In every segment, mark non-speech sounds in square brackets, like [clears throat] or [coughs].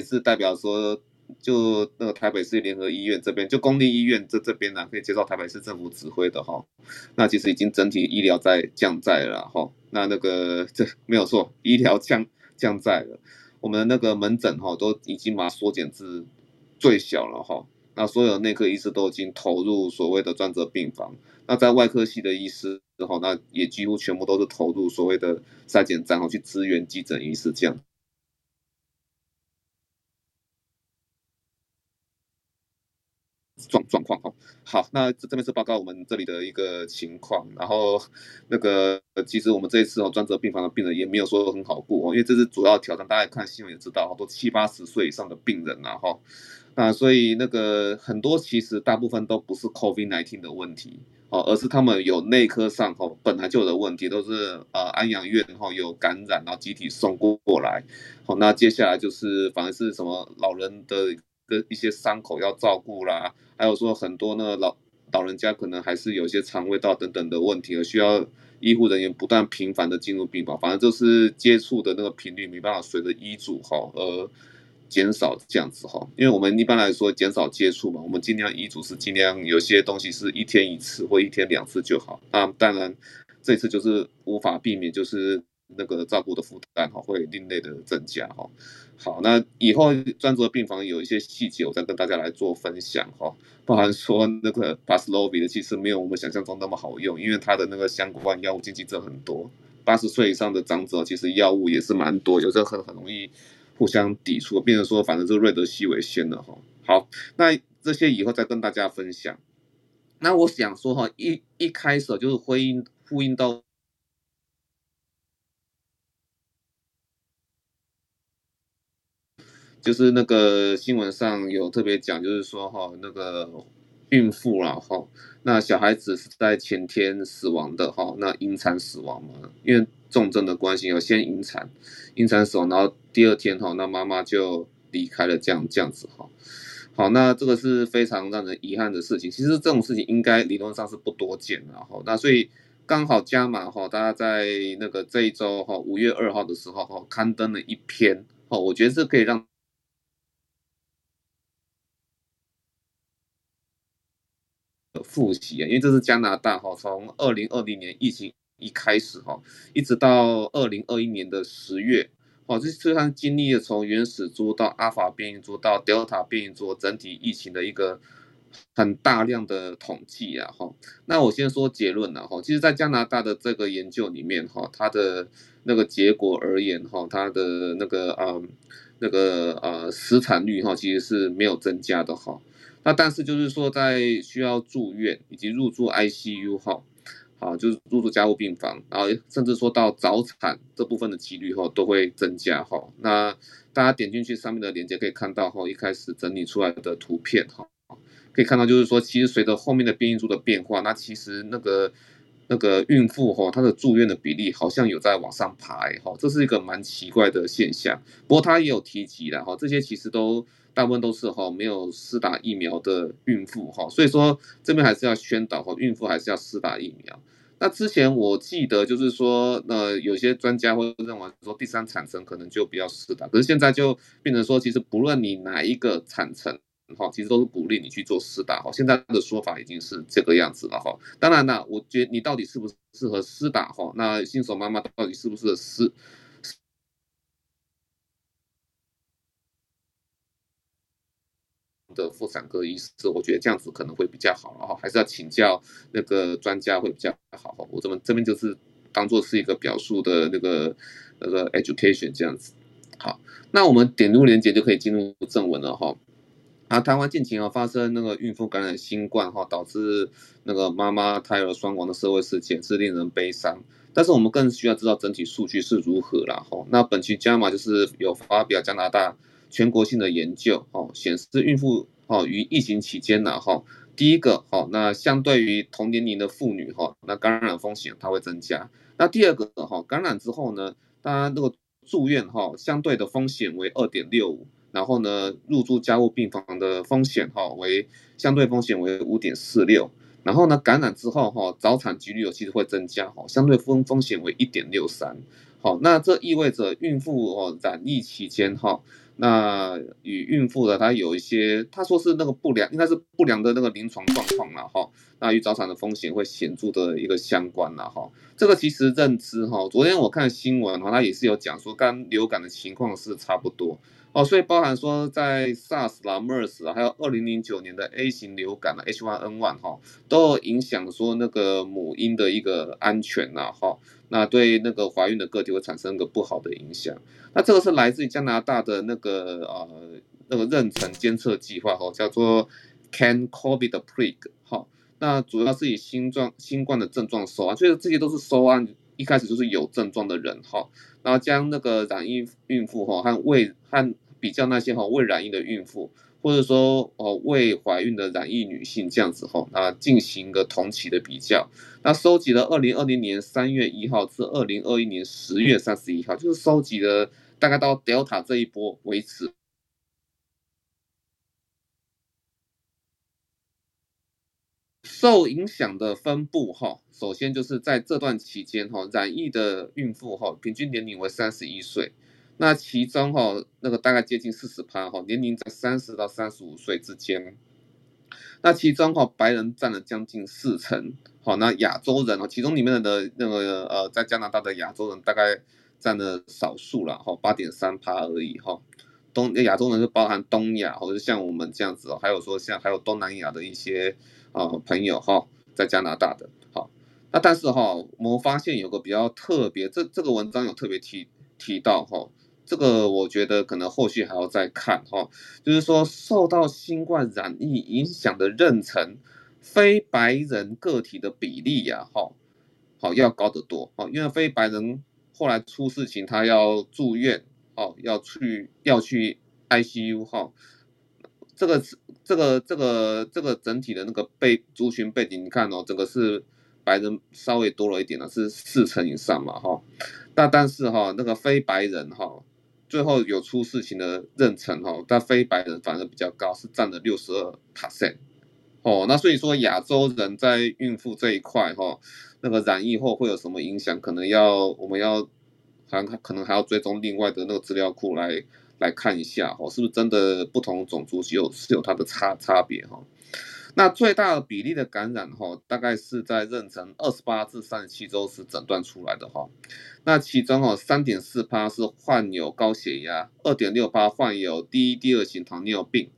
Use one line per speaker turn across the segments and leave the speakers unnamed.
是代表说，就那个台北市联合医院这边，就公立医院这这边呢，可以接受台北市政府指挥的哈。那其实已经整体医疗在降载了哈。那那个这没有错，医疗降降载了。我们的那个门诊哈都已经把缩减至最小了哈。那所有内科医师都已经投入所谓的专责病房。那在外科系的医师哈，那也几乎全部都是投入所谓的筛检站哈，去支援急诊医师这样。状状况哈，好，那这这边是报告我们这里的一个情况，然后那个其实我们这一次哦，专责病房的病人也没有说很好过哦，因为这是主要挑战，大家看新闻也知道，好多七八十岁以上的病人呐哈，那所以那个很多其实大部分都不是 COVID-19 的问题哦，而是他们有内科上哈本来就有的问题，都是呃安养院哈有感染，然后集体送过过来，好，那接下来就是反而是什么老人的。的一些伤口要照顾啦，还有说很多呢老老人家可能还是有些肠胃道等等的问题，而需要医护人员不断频繁的进入病房，反正就是接触的那个频率没办法随着医嘱哈而减少这样子哈，因为我们一般来说减少接触嘛，我们尽量医嘱是尽量有些东西是一天一次或一天两次就好，那当然这次就是无法避免就是。那个照顾的负担哈会另类的增加哈，好，那以后专责病房有一些细节，我再跟大家来做分享哈，包含说那个巴斯洛比的其实没有我们想象中那么好用，因为它的那个相关药物禁忌症很多，八十岁以上的长者其实药物也是蛮多，有时候很很容易互相抵触，变成说反正就瑞德西韦先了哈。好，那这些以后再跟大家分享。那我想说哈，一一开始就是呼应呼应到。就是那个新闻上有特别讲，就是说哈，那个孕妇啦哈，那小孩子是在前天死亡的哈，那引产死亡嘛，因为重症的关系，有先引产，引产死亡，然后第二天哈，那妈妈就离开了，这样这样子哈。好，那这个是非常让人遗憾的事情。其实这种事情应该理论上是不多见的哈。那所以刚好加码哈，大家在那个这一周哈，五月二号的时候哈，刊登了一篇哈，我觉得是可以让。复习啊，因为这是加拿大哈，从二零二零年疫情一开始哈，一直到二零二一年的十月，哦，这实际上经历了从原始株到阿法变异株到德尔塔变异株整体疫情的一个很大量的统计啊哈。那我先说结论了哈，其实，在加拿大的这个研究里面哈，它的那个结果而言哈，它的那个呃那个呃死产率哈，其实是没有增加的哈。那但是就是说，在需要住院以及入住 ICU 哈，好，就是入住加护病房，然后甚至说到早产这部分的几率哈都会增加哈。那大家点进去上面的链接可以看到哈，一开始整理出来的图片哈，可以看到就是说，其实随着后面的变异株的变化，那其实那个那个孕妇哈，她的住院的比例好像有在往上爬哈，这是一个蛮奇怪的现象。不过他也有提及了哈，这些其实都。大部分都是哈没有施打疫苗的孕妇哈，所以说这边还是要宣导哈，孕妇还是要施打疫苗。那之前我记得就是说，那有些专家会认为说第三产程可能就不要施打，可是现在就变成说，其实不论你哪一个产程哈，其实都是鼓励你去做施打哈。现在的说法已经是这个样子了哈。当然了，我觉得你到底适不适合施打哈，那新手妈妈到底适不适合施？的妇产科医师，我觉得这样子可能会比较好，然后还是要请教那个专家会比较好。我这边这边就是当做是一个表述的那个那个 education 这样子。好，那我们点入连接就可以进入正文了哈。啊，台湾近期啊发生那个孕妇感染新冠哈，导致那个妈妈胎儿双亡的社会事件是令人悲伤，但是我们更需要知道整体数据是如何啦哈。那本期加码就是有发表加拿大。全国性的研究哦，显示孕妇哦于疫情期间呢哈，第一个哈，那相对于同年龄的妇女哈，那感染风险它会增加。那第二个哈，感染之后呢，当然这个住院哈，相对的风险为二点六五，然后呢入住加护病房的风险哈为相对风险为五点四六，然后呢感染之后哈，早产几率有其实会增加哈，相对风风险为一点六三。好，那这意味着孕妇哦染疫期间哈。那与孕妇的她有一些，她说是那个不良，应该是不良的那个临床状况了哈。那与早产的风险会显著的一个相关了哈。这个其实认知哈，昨天我看新闻哈，它也是有讲说跟流感的情况是差不多哦，所以包含说在 SARS 啦、MERS 啦，还有二零零九年的 A 型流感的 H1N1 哈，都有影响说那个母婴的一个安全呐哈。那对那个怀孕的个体会产生一个不好的影响。那这个是来自于加拿大的那个呃那个妊娠监测计划哈，叫做 Can COVID Prig 哈。那主要是以新状新冠的症状收案，所以这些都是收案一开始就是有症状的人哈，然后将那个染疫孕妇哈和未和比较那些哈未染疫的孕妇。或者说哦，未怀孕的染疫女性这样子吼，那进行一个同期的比较，那收集了二零二零年三月一号至二零二一年十月三十一号，就是收集了大概到 Delta 这一波为止，受影响的分布哈，首先就是在这段期间哈，染疫的孕妇哈，平均年龄为三十一岁。那其中哈，那个大概接近四十趴哈，年龄在三十到三十五岁之间。那其中哈，白人占了将近四成，好，那亚洲人哦，其中里面的那个呃，在加拿大的亚洲人大概占了少数了哈，八点三趴而已哈。东亚洲人是包含东亚或者像我们这样子哦，还有说像还有东南亚的一些啊朋友哈，在加拿大的。好，那但是哈，我们发现有个比较特别，这这个文章有特别提提到哈。这个我觉得可能后续还要再看哈，就是说受到新冠染疫影响的妊娠非白人个体的比例呀，哈，好要高得多哈，因为非白人后来出事情，他要住院，哦，要去要去 ICU 哈，这个这个这个这个整体的那个背族群背景，你看哦，整个是白人稍微多了一点了，是四成以上嘛哈，那但是哈那个非白人哈。最后有出事情的妊娠哈，但非白人反而比较高，是占了六十二 percent 哦。那所以说亚洲人在孕妇这一块哈，那个染疫后会有什么影响？可能要我们要还可能还要追踪另外的那个资料库来来看一下哈，是不是真的不同种族是有是有它的差差别哈。那最大的比例的感染哈，大概是在妊娠二十八至三十七周时诊断出来的哈。那其中哦，三点四趴是患有高血压，二点六趴患有第一、第二型糖尿病，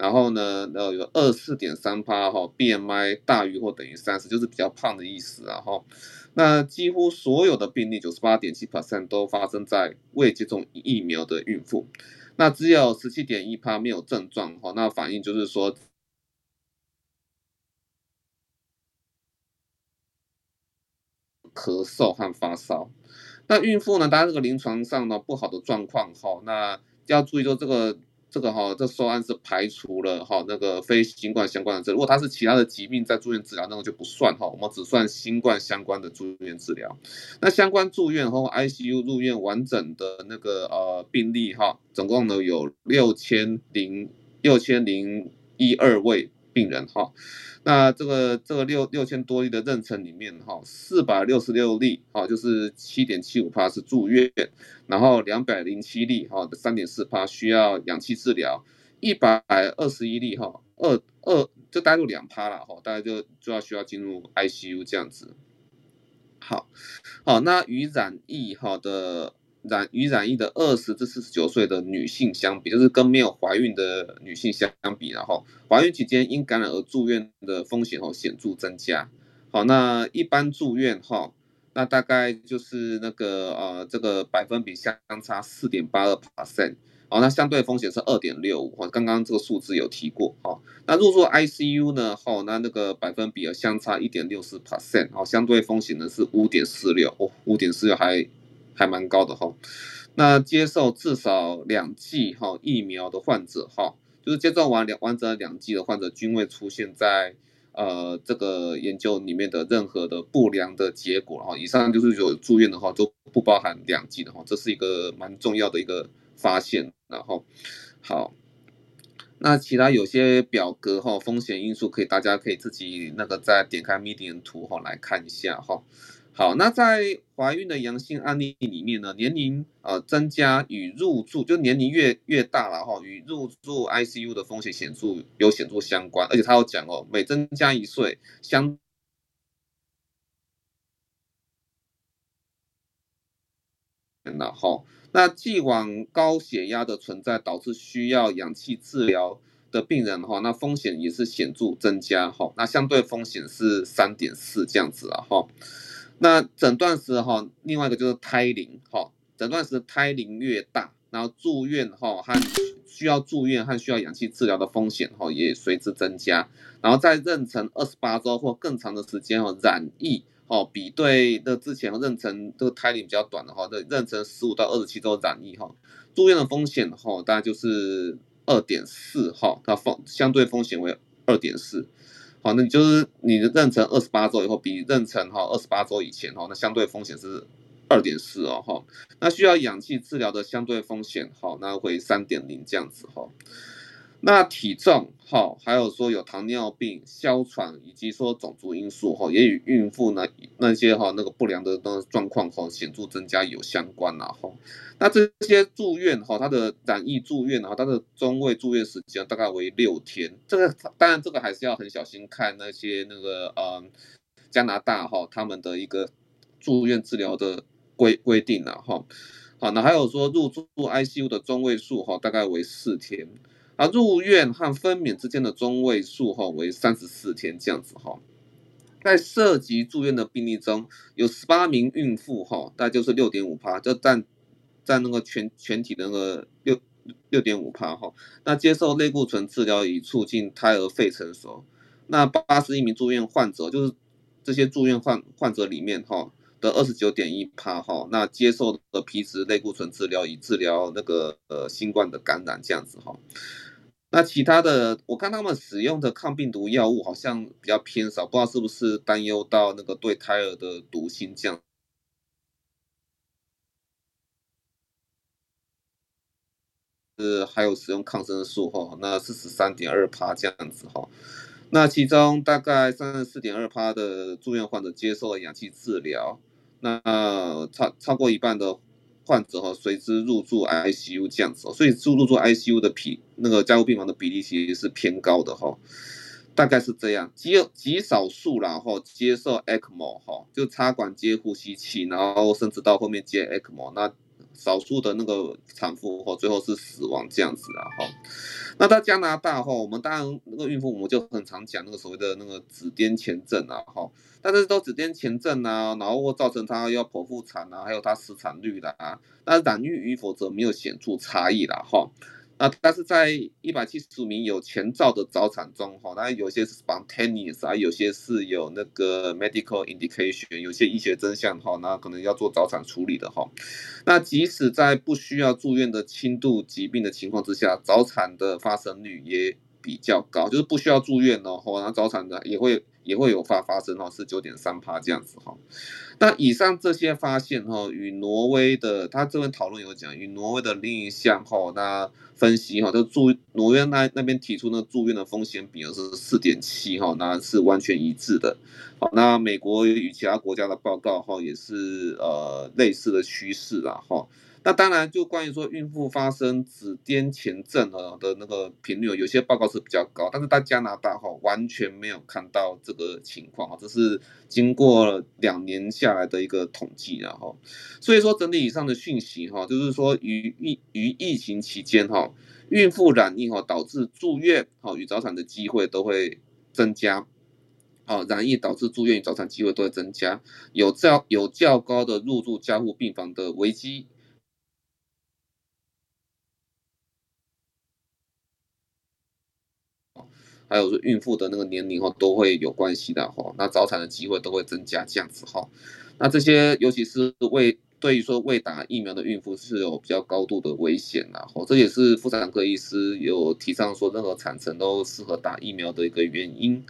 然后呢，呃，有二四点三趴哈，BMI 大于或等于三十，就是比较胖的意思啊哈。那几乎所有的病例，九十八点七 percent 都发生在未接种疫苗的孕妇，那只有十七点一趴没有症状哈，那反应就是说。咳嗽和发烧，那孕妇呢？大家这个临床上呢不好的状况哈，那要注意说这个这个哈，这收案是排除了哈那个非新冠相关的，如果他是其他的疾病在住院治疗，那个就不算哈，我们只算新冠相关的住院治疗。那相关住院和 ICU 入院完整的那个呃病例哈，总共呢有六千零六千零一二位病人哈。那这个这个六六千多例的妊娠里面哈，四百六十六例哈，就是七点七五趴是住院，然后两百零七例哈，三点四趴需要氧气治疗，一百二十一例哈，二二就大概两趴了哈，大概就就要需要进入 ICU 这样子。好，好，那与染疫哈的。染与染疫的二十至四十九岁的女性相比，就是跟没有怀孕的女性相比，然后怀孕期间因感染而住院的风险哦显著增加。好，那一般住院哈，那大概就是那个呃这个百分比相差四点八二 percent，好，那相对风险是二点六五，刚刚这个数字有提过，哈，那入住 ICU 呢，哈，那那个百分比相差一点六四 percent，好，相对风险呢是五点四六，哦，五点四六还。还蛮高的哈，那接受至少两剂哈疫苗的患者哈，就是接种完两完整两剂的患者，均未出现在呃这个研究里面的任何的不良的结果哈。以上就是有住院的话都不包含两剂的哈，这是一个蛮重要的一个发现。然后好，那其他有些表格哈风险因素可以大家可以自己那个再点开 Medium 图哈来看一下哈。好，那在怀孕的阳性案例里面呢，年龄呃增加与入住就年龄越越大了哈，与入住 ICU 的风险显著有显著相关，而且他有讲哦，每增加一岁相然后那既往高血压的存在导致需要氧气治疗的病人哈，那风险也是显著增加哈，那相对风险是三点四这样子啊哈。那诊断时哈，另外一个就是胎龄哈，诊断时胎龄越大，然后住院哈和需要住院和需要氧气治疗的风险哈也随之增加。然后在妊娠二十八周或更长的时间哦，染疫哦，比对的之前妊娠这个胎龄比较短的哈，的妊娠十五到二十七周染疫哈，住院的风险哈大概就是二点四哈，它风相对风险为二点四。好，那你就是你的妊娠二十八周以后，比妊娠哈二十八周以前哈，那相对风险是二点四哦哈，那需要氧气治疗的相对风险好，那会三点零这样子哈。那体重哈，还有说有糖尿病、哮喘，以及说种族因素哈，也与孕妇呢那些哈那个不良的那状况哈显著增加有相关呐哈。那这些住院哈，它的染疫住院哈，它的中位住院时间大概为六天。这个当然这个还是要很小心看那些那个呃加拿大哈他们的一个住院治疗的规规定了哈。好，那还有说入住 ICU 的中位数哈，大概为四天。而入院和分娩之间的中位数哈为三十四天这样子哈，在涉及住院的病例中有十八名孕妇哈，大概就是六点五趴，就占占那个全全体的那个六六点五趴哈。那接受类固醇治疗以促进胎儿肺成熟。那八十一名住院患者就是这些住院患患者里面哈的二十九点一趴哈，那接受的皮质类固醇治疗以治疗那个呃新冠的感染这样子哈。那其他的，我看他们使用的抗病毒药物好像比较偏少，不知道是不是担忧到那个对胎儿的毒性这样。是还有使用抗生素哈，那四十三点二趴这样子哈。那其中大概三十四点二趴的住院患者接受了氧气治疗，那超超过一半的。患者和随之入住 ICU 这样子，所以住入住 ICU 的比那个加护病房的比例其实是偏高的哈，大概是这样，极有极少数然后接受 ECMO 哈，就插管接呼吸器，然后甚至到后面接 ECMO 那。少数的那个产妇或最后是死亡这样子啊哈，那在加拿大哈，我们当然那个孕妇我们就很常讲那个所谓的那个紫癜前症啊哈，但是都紫癜前症啊，然后造成她要剖腹产啊，还有她死产率的啊，那染育与否则没有显著差异了哈。啊但是在一百七十五名有前兆的早产中，哈，那有些是 spontaneous 啊，有些是有那个 medical indication，有些医学真相，哈，那可能要做早产处理的，哈。那即使在不需要住院的轻度疾病的情况之下，早产的发生率也比较高，就是不需要住院哦，哈，那早产的也会。也会有发发生哈，是九点三趴这样子哈。那以上这些发现哈，与挪威的他这边讨论有讲，与挪威的另一项哈，那分析哈，就住挪威那那边提出那住院的风险比是四点七哈，那是完全一致的。好，那美国与其他国家的报告哈，也是呃类似的趋势啦哈。那当然，就关于说孕妇发生子痫前症的的那个频率，有些报告是比较高，但是在加拿大哈完全没有看到这个情况哈，这是经过两年下来的一个统计然后，所以说整体以上的讯息哈，就是说于疫于疫情期间哈，孕妇染疫哈导致住院哈与早产的机会都会增加，啊染疫导致住院与早产机会都会增加，有较有较高的入住加护病房的危机。还有说孕妇的那个年龄哈都会有关系的哈，那早产的机会都会增加这样子哈，那这些尤其是未对于说未打疫苗的孕妇是有比较高度的危险的哈，这也是妇产科医师有提倡说任何产程都适合打疫苗的一个原因。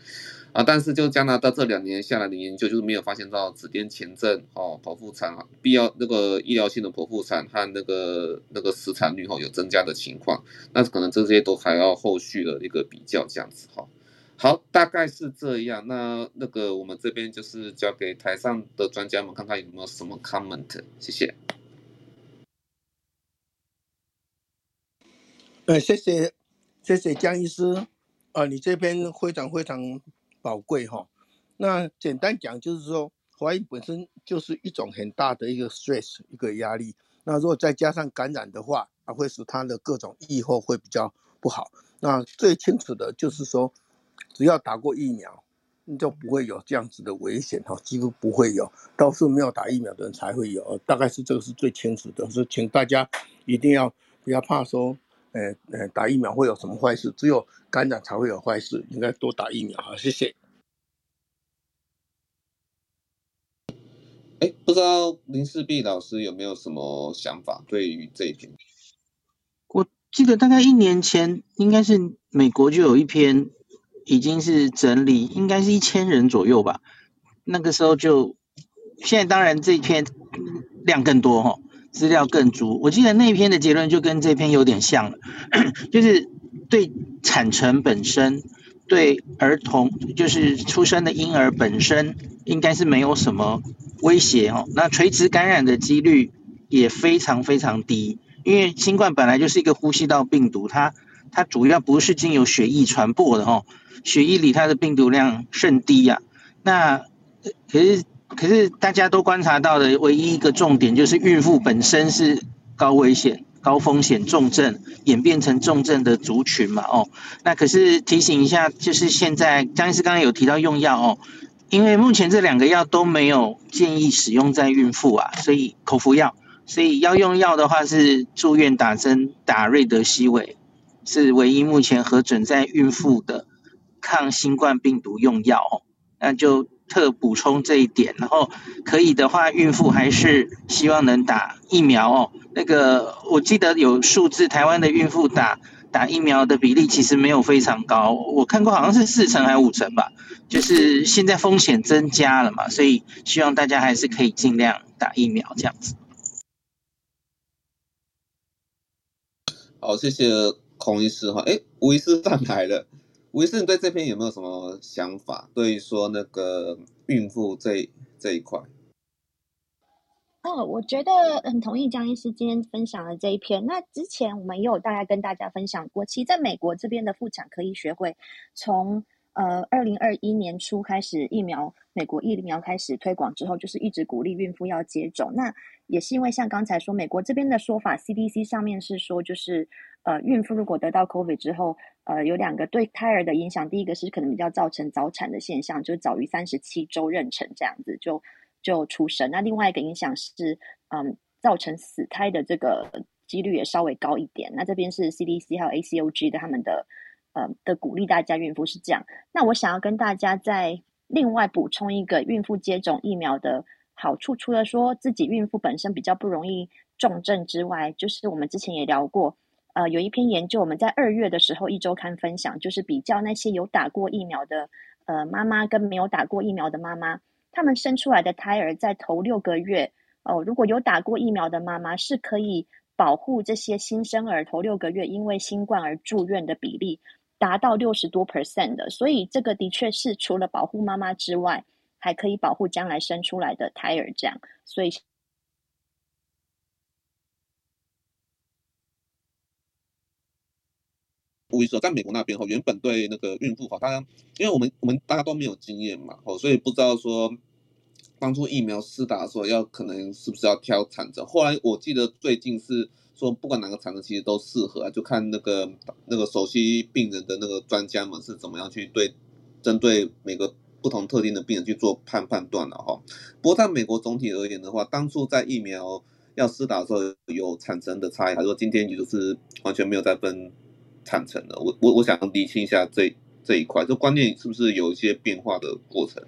啊，但是就加拿大这两年下来的研究，就是没有发现到子痫前症哦，剖腹产必要那个医疗性的剖腹产和那个那个死产率哈有增加的情况，那可能这些都还要后续的一个比较这样子哈。好，大概是这样。那那个我们这边就是交给台上的专家们，看看有没有什么 comment。谢谢。
呃，谢谢，谢谢江医师。啊、呃，你这边非常非常宝贵哈。那简单讲就是说，怀孕本身就是一种很大的一个 stress，一个压力。那如果再加上感染的话，啊，会使他的各种预后会比较不好。那最清楚的就是说。只要打过疫苗，你就不会有这样子的危险哈，几乎不会有，都是没有打疫苗的人才会有，大概是这个是最清楚的，所以请大家一定要不要怕说，呃呃，打疫苗会有什么坏事？只有感染才会有坏事，应该多打疫苗。好，谢谢。
哎，不知道林世璧老师有没有什么想法对于这一篇？
我记得大概一年前，应该是美国就有一篇。已经是整理，应该是一千人左右吧。那个时候就，现在当然这一篇量更多哈，资料更足。我记得那篇的结论就跟这篇有点像了，[clears throat] 就是对产程本身，对儿童，就是出生的婴儿本身，应该是没有什么威胁哦。那垂直感染的几率也非常非常低，因为新冠本来就是一个呼吸道病毒，它它主要不是经由血液传播的哈。血液里它的病毒量甚低呀、那可是可是大家都观察到的唯一一个重点就是孕妇本身是高危险、高风险重症演变成重症的族群嘛哦，那可是提醒一下，就是现在江医师刚刚有提到用药哦，因为目前这两个药都没有建议使用在孕妇啊，所以口服药，所以要用药的话是住院打针打瑞德西韦是唯一目前核准在孕妇的。抗新冠病毒用药哦，那就特补充这一点，然后可以的话，孕妇还是希望能打疫苗哦。那个我记得有数字，台湾的孕妇打打疫苗的比例其实没有非常高，我看过好像是四成还是五成吧。就是现在风险增加了嘛，所以希望大家还是可以尽量打疫苗这样子。
好，谢谢孔医师哈。哎，吴医师上台了。吴医师，你对这篇有没有什么想法？对于说那个孕妇这这一块，
哦，我觉得很同意江医师今天分享的这一篇。那之前我们也有大概跟大家分享过，其实在美国这边的妇产科医学会从呃二零二一年初开始疫苗，美国疫苗开始推广之后，就是一直鼓励孕妇要接种。那也是因为像刚才说，美国这边的说法，CDC 上面是说就是。呃，孕妇如果得到 COVID 之后，呃，有两个对胎儿的影响。第一个是可能比较造成早产的现象，就是早于三十七周妊娠这样子就就出生。那另外一个影响是，嗯，造成死胎的这个几率也稍微高一点。那这边是 CDC 还有 ACOG 的他们的呃的鼓励，大家孕妇是这样。那我想要跟大家再另外补充一个孕妇接种疫苗的好处，除了说自己孕妇本身比较不容易重症之外，就是我们之前也聊过。呃，有一篇研究，我们在二月的时候，一周刊分享，就是比较那些有打过疫苗的呃妈妈跟没有打过疫苗的妈妈，他们生出来的胎儿在头六个月，哦、如果有打过疫苗的妈妈，是可以保护这些新生儿头六个月因为新冠而住院的比例达到六十多 percent 的，所以这个的确是除了保护妈妈之外，还可以保护将来生出来的胎儿，这样，所以。
吴医师在美国那边哈，原本对那个孕妇哈，大家因为我们我们大家都没有经验嘛，哦，所以不知道说当初疫苗施打的时候要可能是不是要挑产程。后来我记得最近是说不管哪个产程其实都适合啊，就看那个那个熟悉病人的那个专家们是怎么样去对针对每个不同特定的病人去做判判断了哈。不过在美国总体而言的话，当初在疫苗要施打的时候有产程的差异，还是说今天也就是完全没有再分。产程的，我我我想理清一下这这一块，这观念是不是有一些变化的过程？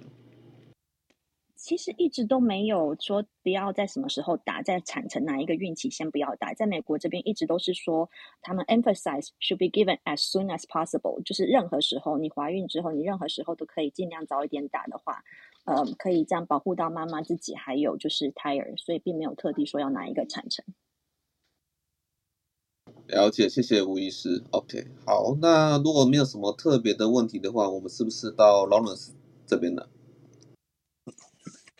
其实一直都没有说不要在什么时候打，在产程哪一个孕期先不要打。在美国这边一直都是说，他们 emphasize should be given as soon as possible，就是任何时候你怀孕之后，你任何时候都可以尽量早一点打的话，呃，可以这样保护到妈妈自己，还有就是胎儿，所以并没有特地说要哪一个产程。
了解，谢谢吴医师。OK，好，那如果没有什么特别的问题的话，我们是不是到 Lawrence 这边了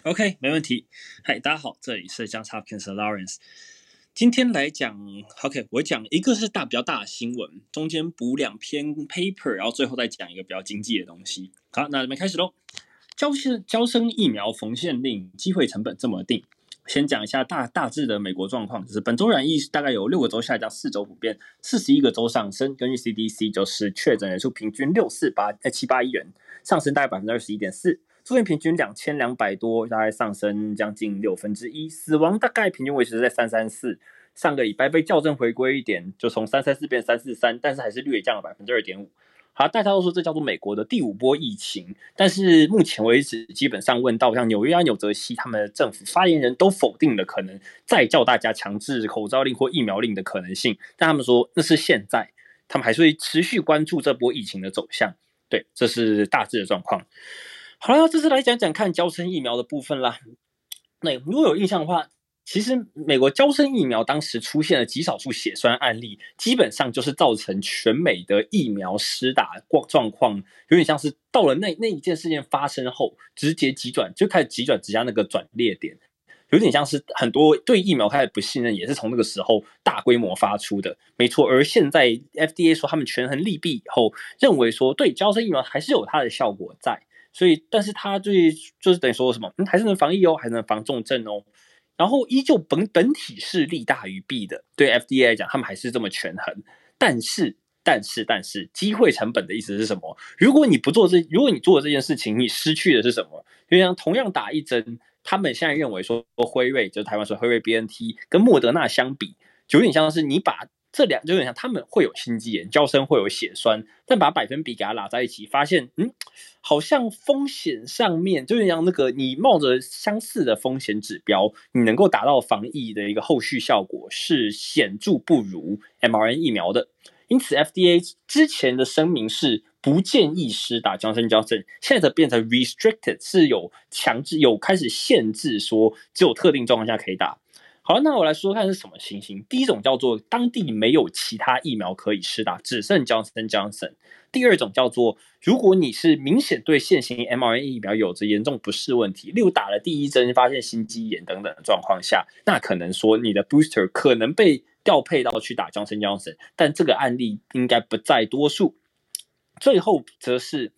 ？OK，没问题。嗨，大家好，这里是 Johns Hopkins Lawrence。今天来讲，OK，我讲一个是大比较大的新闻，中间补两篇 paper，然后最后再讲一个比较经济的东西。好，那我们开始喽。交生交生疫苗缝线令，机会成本这么定。先讲一下大大致的美国状况，就是本周染疫大概有六个州下降，四州普遍，四十一个州上升。根据 CDC，就是确诊人数平均六四八呃七八亿人，上升大概百分之二十一点四，住院平均两千两百多，大概上升将近六分之一，死亡大概平均维持在三三四。上个礼拜被校正回归一点，就从三三四变三四三，但是还是略降了百分之二点五。好，大家都说这叫做美国的第五波疫情，但是目前为止，基本上问到像纽约啊、纽泽西他们的政府发言人都否定了可能再叫大家强制口罩令或疫苗令的可能性。但他们说那是现在，他们还是会持续关注这波疫情的走向。对，这是大致的状况。好了，这次来讲讲看娇生疫苗的部分啦。那如果有印象的话。其实，美国交生疫苗当时出现了极少数血栓案例，基本上就是造成全美的疫苗施打状况，有点像是到了那那一件事件发生后，直接急转，就开始急转直下那个转捩点，有点像是很多对疫苗开始不信任，也是从那个时候大规模发出的，没错。而现在 FDA 说他们权衡利弊以后，认为说对交生疫苗还是有它的效果在，所以，但是它对就是等于说什么，嗯，还是能防疫哦，还是能防重症哦。然后依旧本本体是利大于弊的，对 FDA 来讲，他们还是这么权衡。但是，但是，但是，机会成本的意思是什么？如果你不做这，如果你做这件事情，你失去的是什么？就像同样打一针，他们现在认为说辉瑞，就是台湾说辉瑞 BNT 跟莫德纳相比，就有点像是你把。这两就有点像，他们会有心肌炎，娇生会有血栓，但把百分比给它拉在一起，发现，嗯，好像风险上面就像那个你冒着相似的风险指标，你能够达到防疫的一个后续效果是显著不如 mRNA 疫苗的。因此，FDA 之前的声明是不建议施打 Johnson Johnson，现在则变成 restricted，是有强制有开始限制，说只有特定状况下可以打。好，那我来说说看是什么情形。第一种叫做当地没有其他疫苗可以施打，只剩 Johnson Johnson。第二种叫做如果你是明显对现行 mRNA 疫苗有着严重不适问题，例如打了第一针发现心肌炎等等的状况下，那可能说你的 booster 可能被调配到去打 Johnson Johnson，但这个案例应该不在多数。最后则是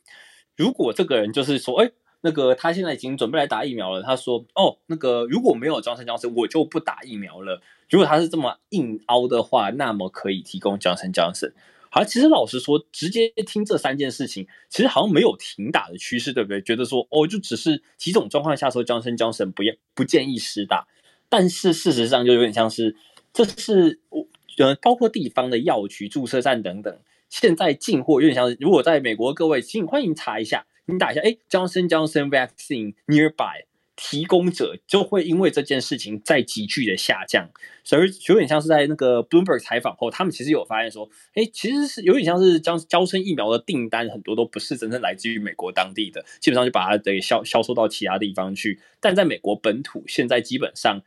如果这个人就是说，哎。那个他现在已经准备来打疫苗了。他说：“哦，那个如果没有 Johnson Johnson，我就不打疫苗了。如果他是这么硬凹的话，那么可以提供 Johnson Johnson。好，其实老实说，直接听这三件事情，其实好像没有停打的趋势，对不对？觉得说哦，就只是几种状况下说 Johnson Johnson 不要不建议施打，但是事实上就有点像是这是我呃，包括地方的药局、注射站等等，现在进货有点像，如果在美国各位，请欢迎查一下。”你打一下，哎，Johnson Johnson Vaccine Nearby 提供者就会因为这件事情在急剧的下降，所以有点像是在那个 Bloomberg 采访后，他们其实有发现说，哎，其实是有点像是娇娇生疫苗的订单很多都不是真正来自于美国当地的，基本上就把它给销销售到其他地方去。但在美国本土，现在基本上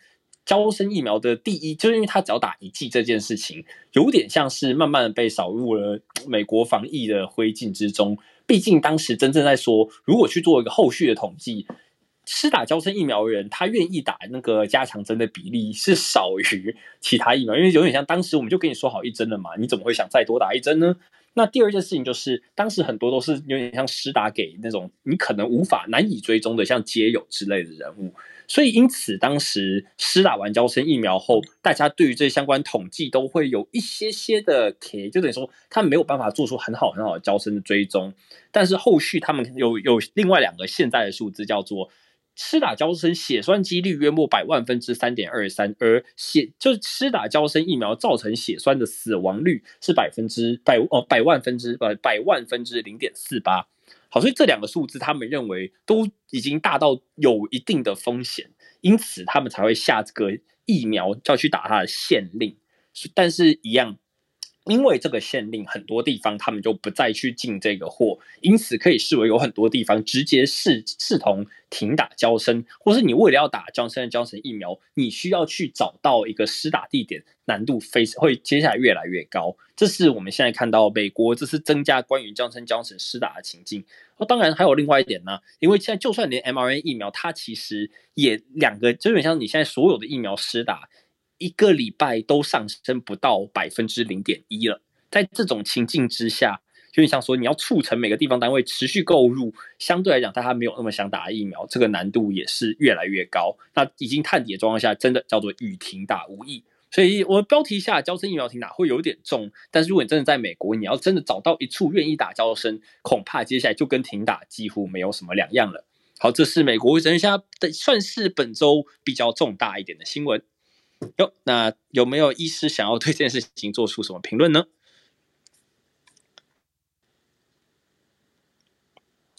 娇生疫苗的第一，就是因为它只要打一剂这件事情，有点像是慢慢的被扫入了美国防疫的灰烬之中。毕竟当时真正在说，如果去做一个后续的统计，施打交生疫苗的人，他愿意打那个加强针的比例是少于其他疫苗，因为有点像当时我们就跟你说好一针了嘛，你怎么会想再多打一针呢？那第二件事情就是，当时很多都是有点像施打给那种你可能无法难以追踪的，像街友之类的人物。所以，因此，当时施打完娇生疫苗后，大家对于这相关统计都会有一些些的 K，就等于说他们没有办法做出很好很好的娇生的追踪。但是后续他们有有另外两个现在的数字，叫做施打娇生血栓几率约莫百万分之三点二三，而血就是施打娇生疫苗造成血栓的死亡率是百分之百哦百万分之呃百万分之零点四八。好，所以这两个数字，他们认为都已经大到有一定的风险，因此他们才会下这个疫苗，就要去打它的限令。但是，一样，因为这个限令，很多地方他们就不再去进这个货，因此可以视为有很多地方直接视视同停打交生，或是你为了要打 Johnson & Johnson 疫苗，你需要去找到一个施打地点，难度非会接下来越来越高。这是我们现在看到美国这是增加关于 Johnson & Johnson 施打的情境。那当然还有另外一点呢，因为现在就算连 mRNA 疫苗，它其实也两个，就有点像你现在所有的疫苗施打。一个礼拜都上升不到百分之零点一了，在这种情境之下，就像说你要促成每个地方单位持续购入，相对来讲，大家没有那么想打疫苗，这个难度也是越来越高。那已经探底的状况下，真的叫做与停打无异。所以我标题下，招生疫苗停打会有点重，但是如果你真的在美国，你要真的找到一处愿意打招生，恐怕接下来就跟停打几乎没有什么两样了。好，这是美国等一下的算是本周比较重大一点的新闻。哟，那有没有医师想要对这件事情做出什么评论呢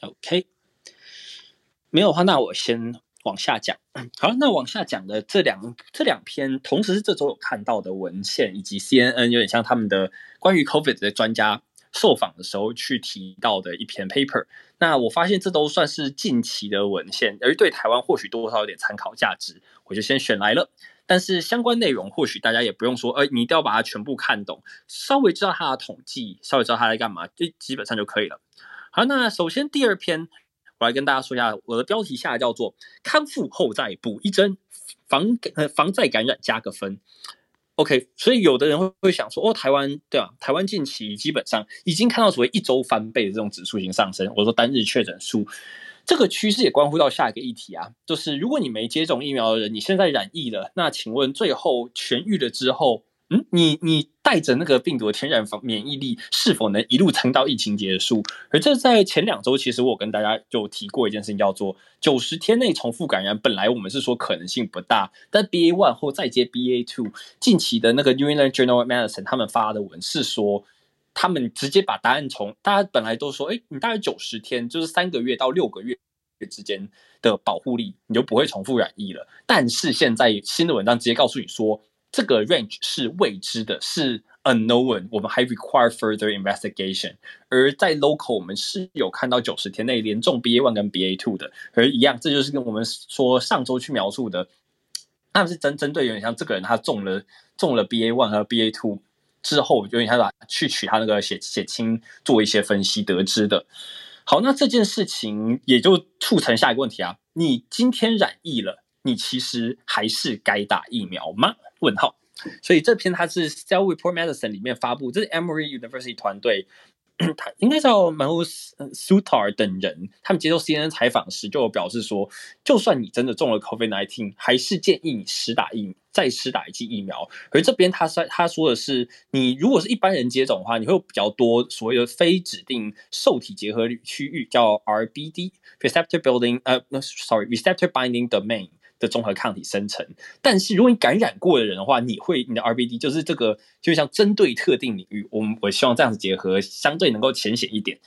？OK，没有的话，那我先往下讲。好，那往下讲的这两这两篇，同时是这周有看到的文献，以及 CNN 有点像他们的关于 COVID 的专家受访的时候去提到的一篇 paper。那我发现这都算是近期的文献，而对台湾或许多少有点参考价值，我就先选来了。但是相关内容或许大家也不用说，呃，你一定要把它全部看懂，稍微知道它的统计，稍微知道它在干嘛，就基本上就可以了。好，那首先第二篇，我来跟大家说一下，我的标题下叫做“康复后再补一针，防呃防再感染加个分”。OK，所以有的人会会想说，哦，台湾对吧？台湾近期基本上已经看到所谓一周翻倍的这种指数型上升，我说单日确诊数。这个趋势也关乎到下一个议题啊，就是如果你没接种疫苗的人，你现在染疫了，那请问最后痊愈了之后，嗯，你你带着那个病毒的天然防免疫力，是否能一路撑到疫情结束？而这在前两周，其实我跟大家就提过一件事情，叫做九十天内重复感染。本来我们是说可能性不大，但 BA one 后再接 BA two，近期的那个 New England Journal Medicine 他们发的文是说。他们直接把答案从大家本来都说，哎，你大概九十天，就是三个月到六个月之间的保护力，你就不会重复染疫了。但是现在新的文章直接告诉你说，这个 range 是未知的，是 unknown，我们还 require further investigation。而在 local，我们是有看到九十天内连中 BA one 跟 BA two 的，而一样，这就是跟我们说上周去描述的，他们是针针对有点像这个人他中了中了 BA one 和 BA two。之后，有点像把去取他那个血血清做一些分析得知的。好，那这件事情也就促成下一个问题啊，你今天染疫了，你其实还是该打疫苗吗？问号。所以这篇它是 Cell Report Medicine 里面发布，这是 Emory University 团队。[clears throat] 他应该叫 Manus u t a r 等人，他们接受 CNN 采访时就表示说，就算你真的中了 COVID-19，还是建议你实打疫再实打一剂疫苗。而这边他说他说的是，你如果是一般人接种的话，你会有比较多所谓的非指定受体结合区域，叫 RBD（Receptor Building） 呃，sorry，Receptor Binding Domain。的综合抗体生成，但是如果你感染过的人的话，你会你的 RBD 就是这个，就像针对特定领域，我们我希望这样子结合，相对能够浅显一点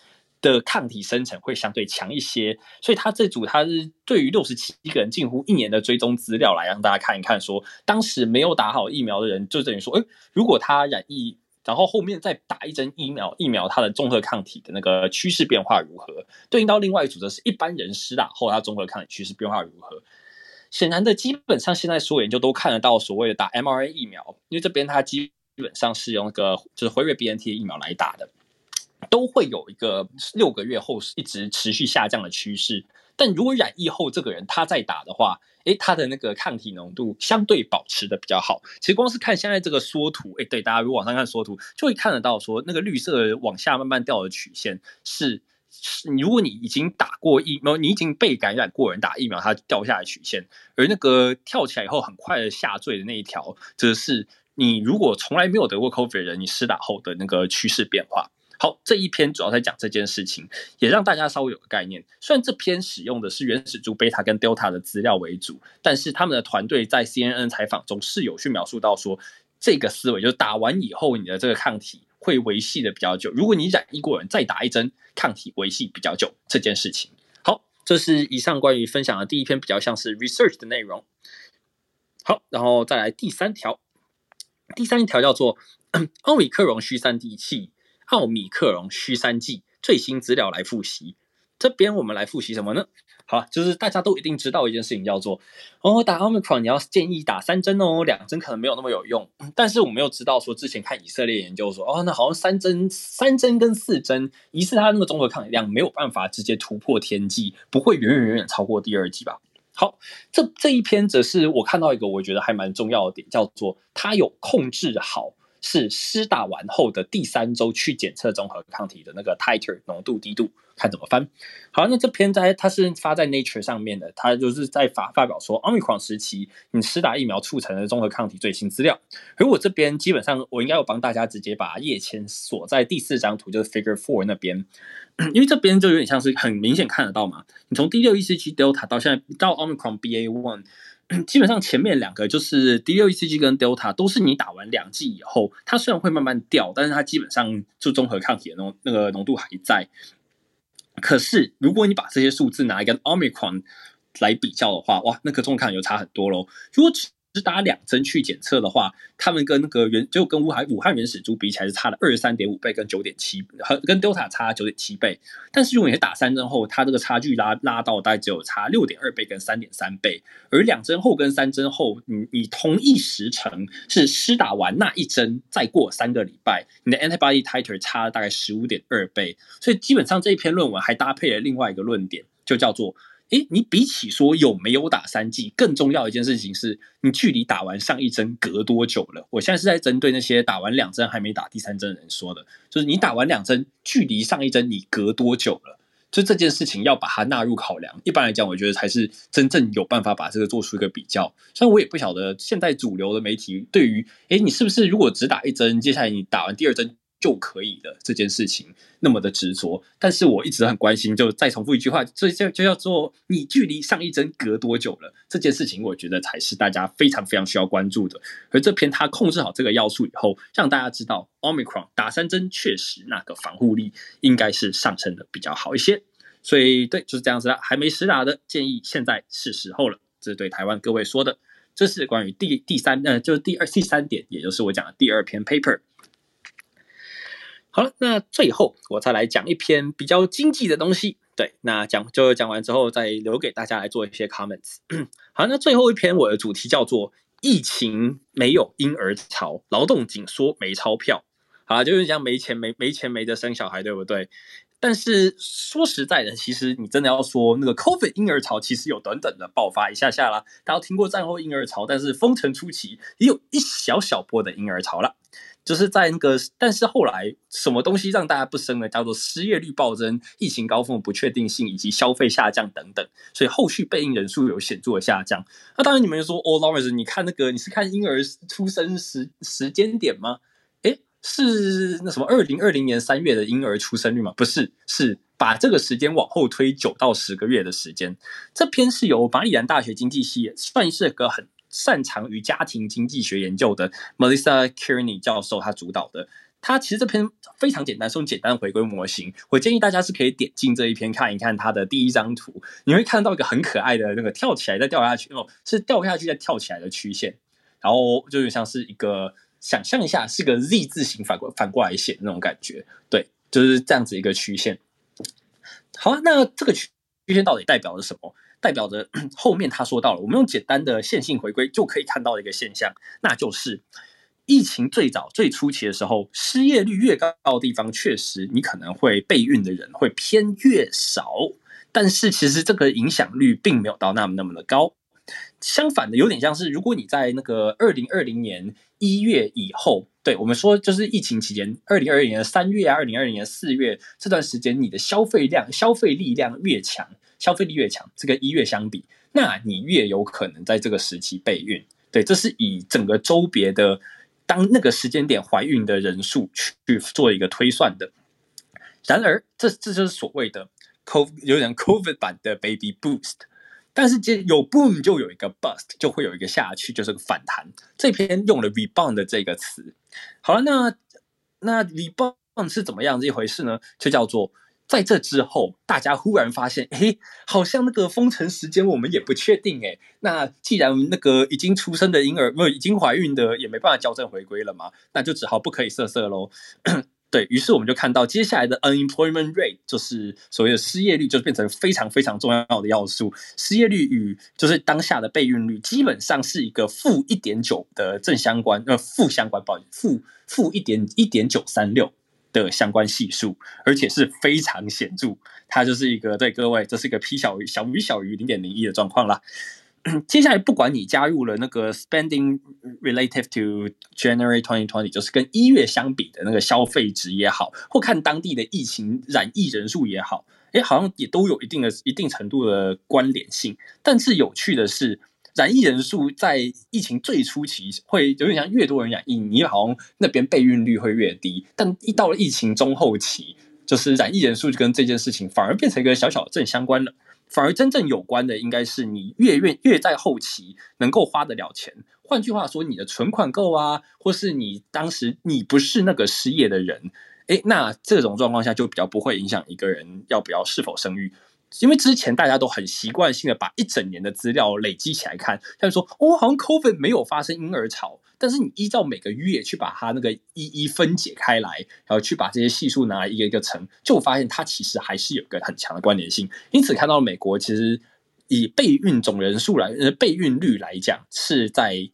的抗体生成会相对强一些。所以他这组他是对于六十七个人近乎一年的追踪资料来让大家看一看说，说当时没有打好疫苗的人，就等于说，诶，如果他染疫，然后后面再打一针疫苗，疫苗它的综合抗体的那个趋势变化如何？对应到另外一组则是一般人施打后，它综合抗体趋势变化如何？显然的，基本上现在所有研究都看得到所谓的打 mRNA 疫苗，因为这边它基本上是用那个就是辉瑞 BNT 的疫苗来打的，都会有一个六个月后一直持续下降的趋势。但如果染疫后这个人他再打的话，诶，他的那个抗体浓度相对保持的比较好。其实光是看现在这个缩图，诶，对，大家如果往上看缩图，就会看得到说那个绿色往下慢慢掉的曲线是。是如果你已经打过疫苗，你已经被感染过人打疫苗，它掉下来曲线，而那个跳起来以后很快的下坠的那一条，则是你如果从来没有得过 COVID 的人，你施打后的那个趋势变化。好，这一篇主要在讲这件事情，也让大家稍微有个概念。虽然这篇使用的是原始株贝塔跟 Delta 的资料为主，但是他们的团队在 CNN 采访中是有去描述到说，这个思维就是打完以后你的这个抗体。会维系的比较久。如果你染疫过人再打一针，抗体维系比较久这件事情。好，这是以上关于分享的第一篇比较像是 research 的内容。好，然后再来第三条。第三条叫做奥米克戎续散剂，奥米克戎需三剂最新资料来复习。这边我们来复习什么呢？好，就是大家都一定知道一件事情，叫做哦，打 Omicron 你要建议打三针哦，两针可能没有那么有用。但是我们又知道说，之前看以色列研究说，哦，那好像三针、三针跟四针，疑似它那个综合抗体量没有办法直接突破天际，不会远远远远超过第二剂吧？好，这这一篇则是我看到一个我觉得还蛮重要的点，叫做它有控制好。是施打完后的第三周去检测综合抗体的那个 titer 浓度低度，看怎么翻。好，那这篇在它是发在 Nature 上面的，它就是在发发表说 Omicron 时期你施打疫苗促成的综合抗体最新资料。而我这边基本上我应该有帮大家直接把页签锁在第四张图，就是 Figure Four 那边，[coughs] 因为这边就有点像是很明显看得到嘛。你从第六 E.C.G Delta 到现在到 Omicron BA One。[clears throat] 基本上前面两个就是 D 六 ECG 跟 Delta 都是你打完两剂以后，它虽然会慢慢掉，但是它基本上就综合抗体的浓那个浓度还在。可是如果你把这些数字拿来跟 Omicron 来比较的话，哇，那个重抗体就差很多喽。如果只只打两针去检测的话，他们跟那个原就跟武汉武汉原始株比起来是差了二十三点五倍跟九点七，和跟 Delta 差九点七倍。但是如果你是打三针后，它这个差距拉拉到大概只有差六点二倍跟三点三倍。而两针后跟三针后，你你同一时程是施打完那一针，再过三个礼拜，你的 antibody titer 差了大概十五点二倍。所以基本上这一篇论文还搭配了另外一个论点，就叫做。诶，你比起说有没有打三剂，更重要一件事情是你距离打完上一针隔多久了？我现在是在针对那些打完两针还没打第三针的人说的，就是你打完两针，距离上一针你隔多久了？就这件事情要把它纳入考量。一般来讲，我觉得才是真正有办法把这个做出一个比较。虽然我也不晓得现在主流的媒体对于，诶，你是不是如果只打一针，接下来你打完第二针？就可以的这件事情那么的执着，但是我一直很关心。就再重复一句话，所以就就叫做你距离上一针隔多久了？这件事情，我觉得才是大家非常非常需要关注的。而这篇它控制好这个要素以后，让大家知道，Omicron 打三针确实那个防护力应该是上升的比较好一些。所以对，就是这样子啦。还没实打的建议，现在是时候了。这是对台湾各位说的。这是关于第第三，呃，就是第二第三点，也就是我讲的第二篇 paper。好了，那最后我再来讲一篇比较经济的东西。对，那讲就讲完之后，再留给大家来做一些 comments。好，那最后一篇我的主题叫做“疫情没有婴儿潮，劳动紧缩没钞票”。好了，就是讲没钱没没钱没得生小孩，对不对？但是说实在的，其实你真的要说那个 COVID 婴儿潮，其实有短短的爆发一下下啦。大家听过战后婴儿潮，但是封城初期也有一小小波的婴儿潮了。就是在那个，但是后来什么东西让大家不生呢？叫做失业率暴增、疫情高峰、不确定性以及消费下降等等，所以后续备孕人数有显著的下降。那当然，你们就说，哦，Lawrence，你看那个，你是看婴儿出生时时间点吗？诶，是那什么二零二零年三月的婴儿出生率吗？不是，是把这个时间往后推九到十个月的时间。这篇是由马里兰大学经济系算是个很。擅长于家庭经济学研究的 Melissa Kearney 教授，他主导的，他其实这篇非常简单，是用简单回归模型。我建议大家是可以点进这一篇看一看他的第一张图，你会看到一个很可爱的那个跳起来再掉下去哦，是掉下去再跳起来的曲线，然后就像是一个想象一下是个 Z 字形反过反过来写那种感觉，对，就是这样子一个曲线。好啊，那这个曲曲线到底代表了什么？代表着 [clears throat] 后面他说到了，我们用简单的线性回归就可以看到一个现象，那就是疫情最早最初期的时候，失业率越高的地方，确实你可能会备孕的人会偏越少，但是其实这个影响率并没有到那么那么的高。相反的，有点像是如果你在那个二零二零年一月以后，对我们说就是疫情期间，二零二零年三月啊，二零二零年四月这段时间，你的消费量、消费力量越强。消费力越强，这个一月相比，那你越有可能在这个时期备孕。对，这是以整个周别的当那个时间点怀孕的人数去做一个推算的。然而，这这就是所谓的 COVID 有点 COVID 版的 Baby Boost。但是，这有 boom 就有一个 bust，就会有一个下去，就是个反弹。这篇用了 rebound 的这个词。好了，那那 rebound 是怎么样这一回事呢？就叫做。在这之后，大家忽然发现，诶，好像那个封城时间我们也不确定，诶，那既然那个已经出生的婴儿，没有已经怀孕的也没办法矫正回归了嘛，那就只好不可以色色喽。对，于是我们就看到接下来的 unemployment rate 就是所谓的失业率，就变成非常非常重要的要素。失业率与就是当下的备孕率基本上是一个负一点九的正相关，呃，负相关，不好意思，负负一点一点九三六的相关系数，而且是非常显著。它就是一个对各位，这是一个 p 小于小于小于零点零一的状况啦。[clears throat] 接下来，不管你加入了那个 spending relative to January 2020，就是跟一月相比的那个消费值也好，或看当地的疫情染疫人数也好，哎，好像也都有一定的一定程度的关联性。但是有趣的是，染疫人数在疫情最初期会有点像越多人染疫，你好像那边备孕率会越低。但一到了疫情中后期，就是染疫人数就跟这件事情反而变成一个小小的正相关了。反而真正有关的，应该是你越越越在后期能够花得了钱。换句话说，你的存款够啊，或是你当时你不是那个失业的人，诶，那这种状况下就比较不会影响一个人要不要是否生育。因为之前大家都很习惯性的把一整年的资料累积起来看，像说哦，好像 COVID 没有发生婴儿潮，但是你依照每个月去把它那个一一分解开来，然后去把这些系数拿来一个一个乘，就发现它其实还是有个很强的关联性。因此看到美国其实以备孕总人数来呃备孕率来讲，是在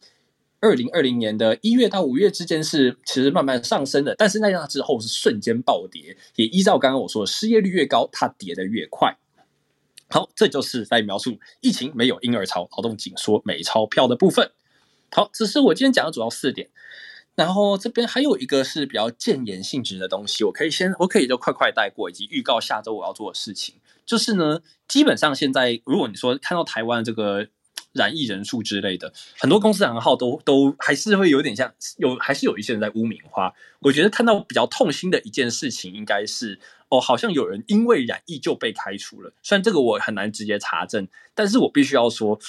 二零二零年的一月到五月之间是其实慢慢上升的，但是那之后是瞬间暴跌，也依照刚刚我说的失业率越高，它跌得越快。好，这就是在描述疫情没有婴儿潮、劳动紧缩、没钞票的部分。好，这是我今天讲的主要四点。然后这边还有一个是比较建言性质的东西，我可以先，我可以就快快带过，以及预告下周我要做的事情。就是呢，基本上现在如果你说看到台湾这个染疫人数之类的，很多公司行号都都还是会有点像有，还是有一些人在污名化。我觉得看到比较痛心的一件事情，应该是。哦，好像有人因为染疫就被开除了。虽然这个我很难直接查证，但是我必须要说，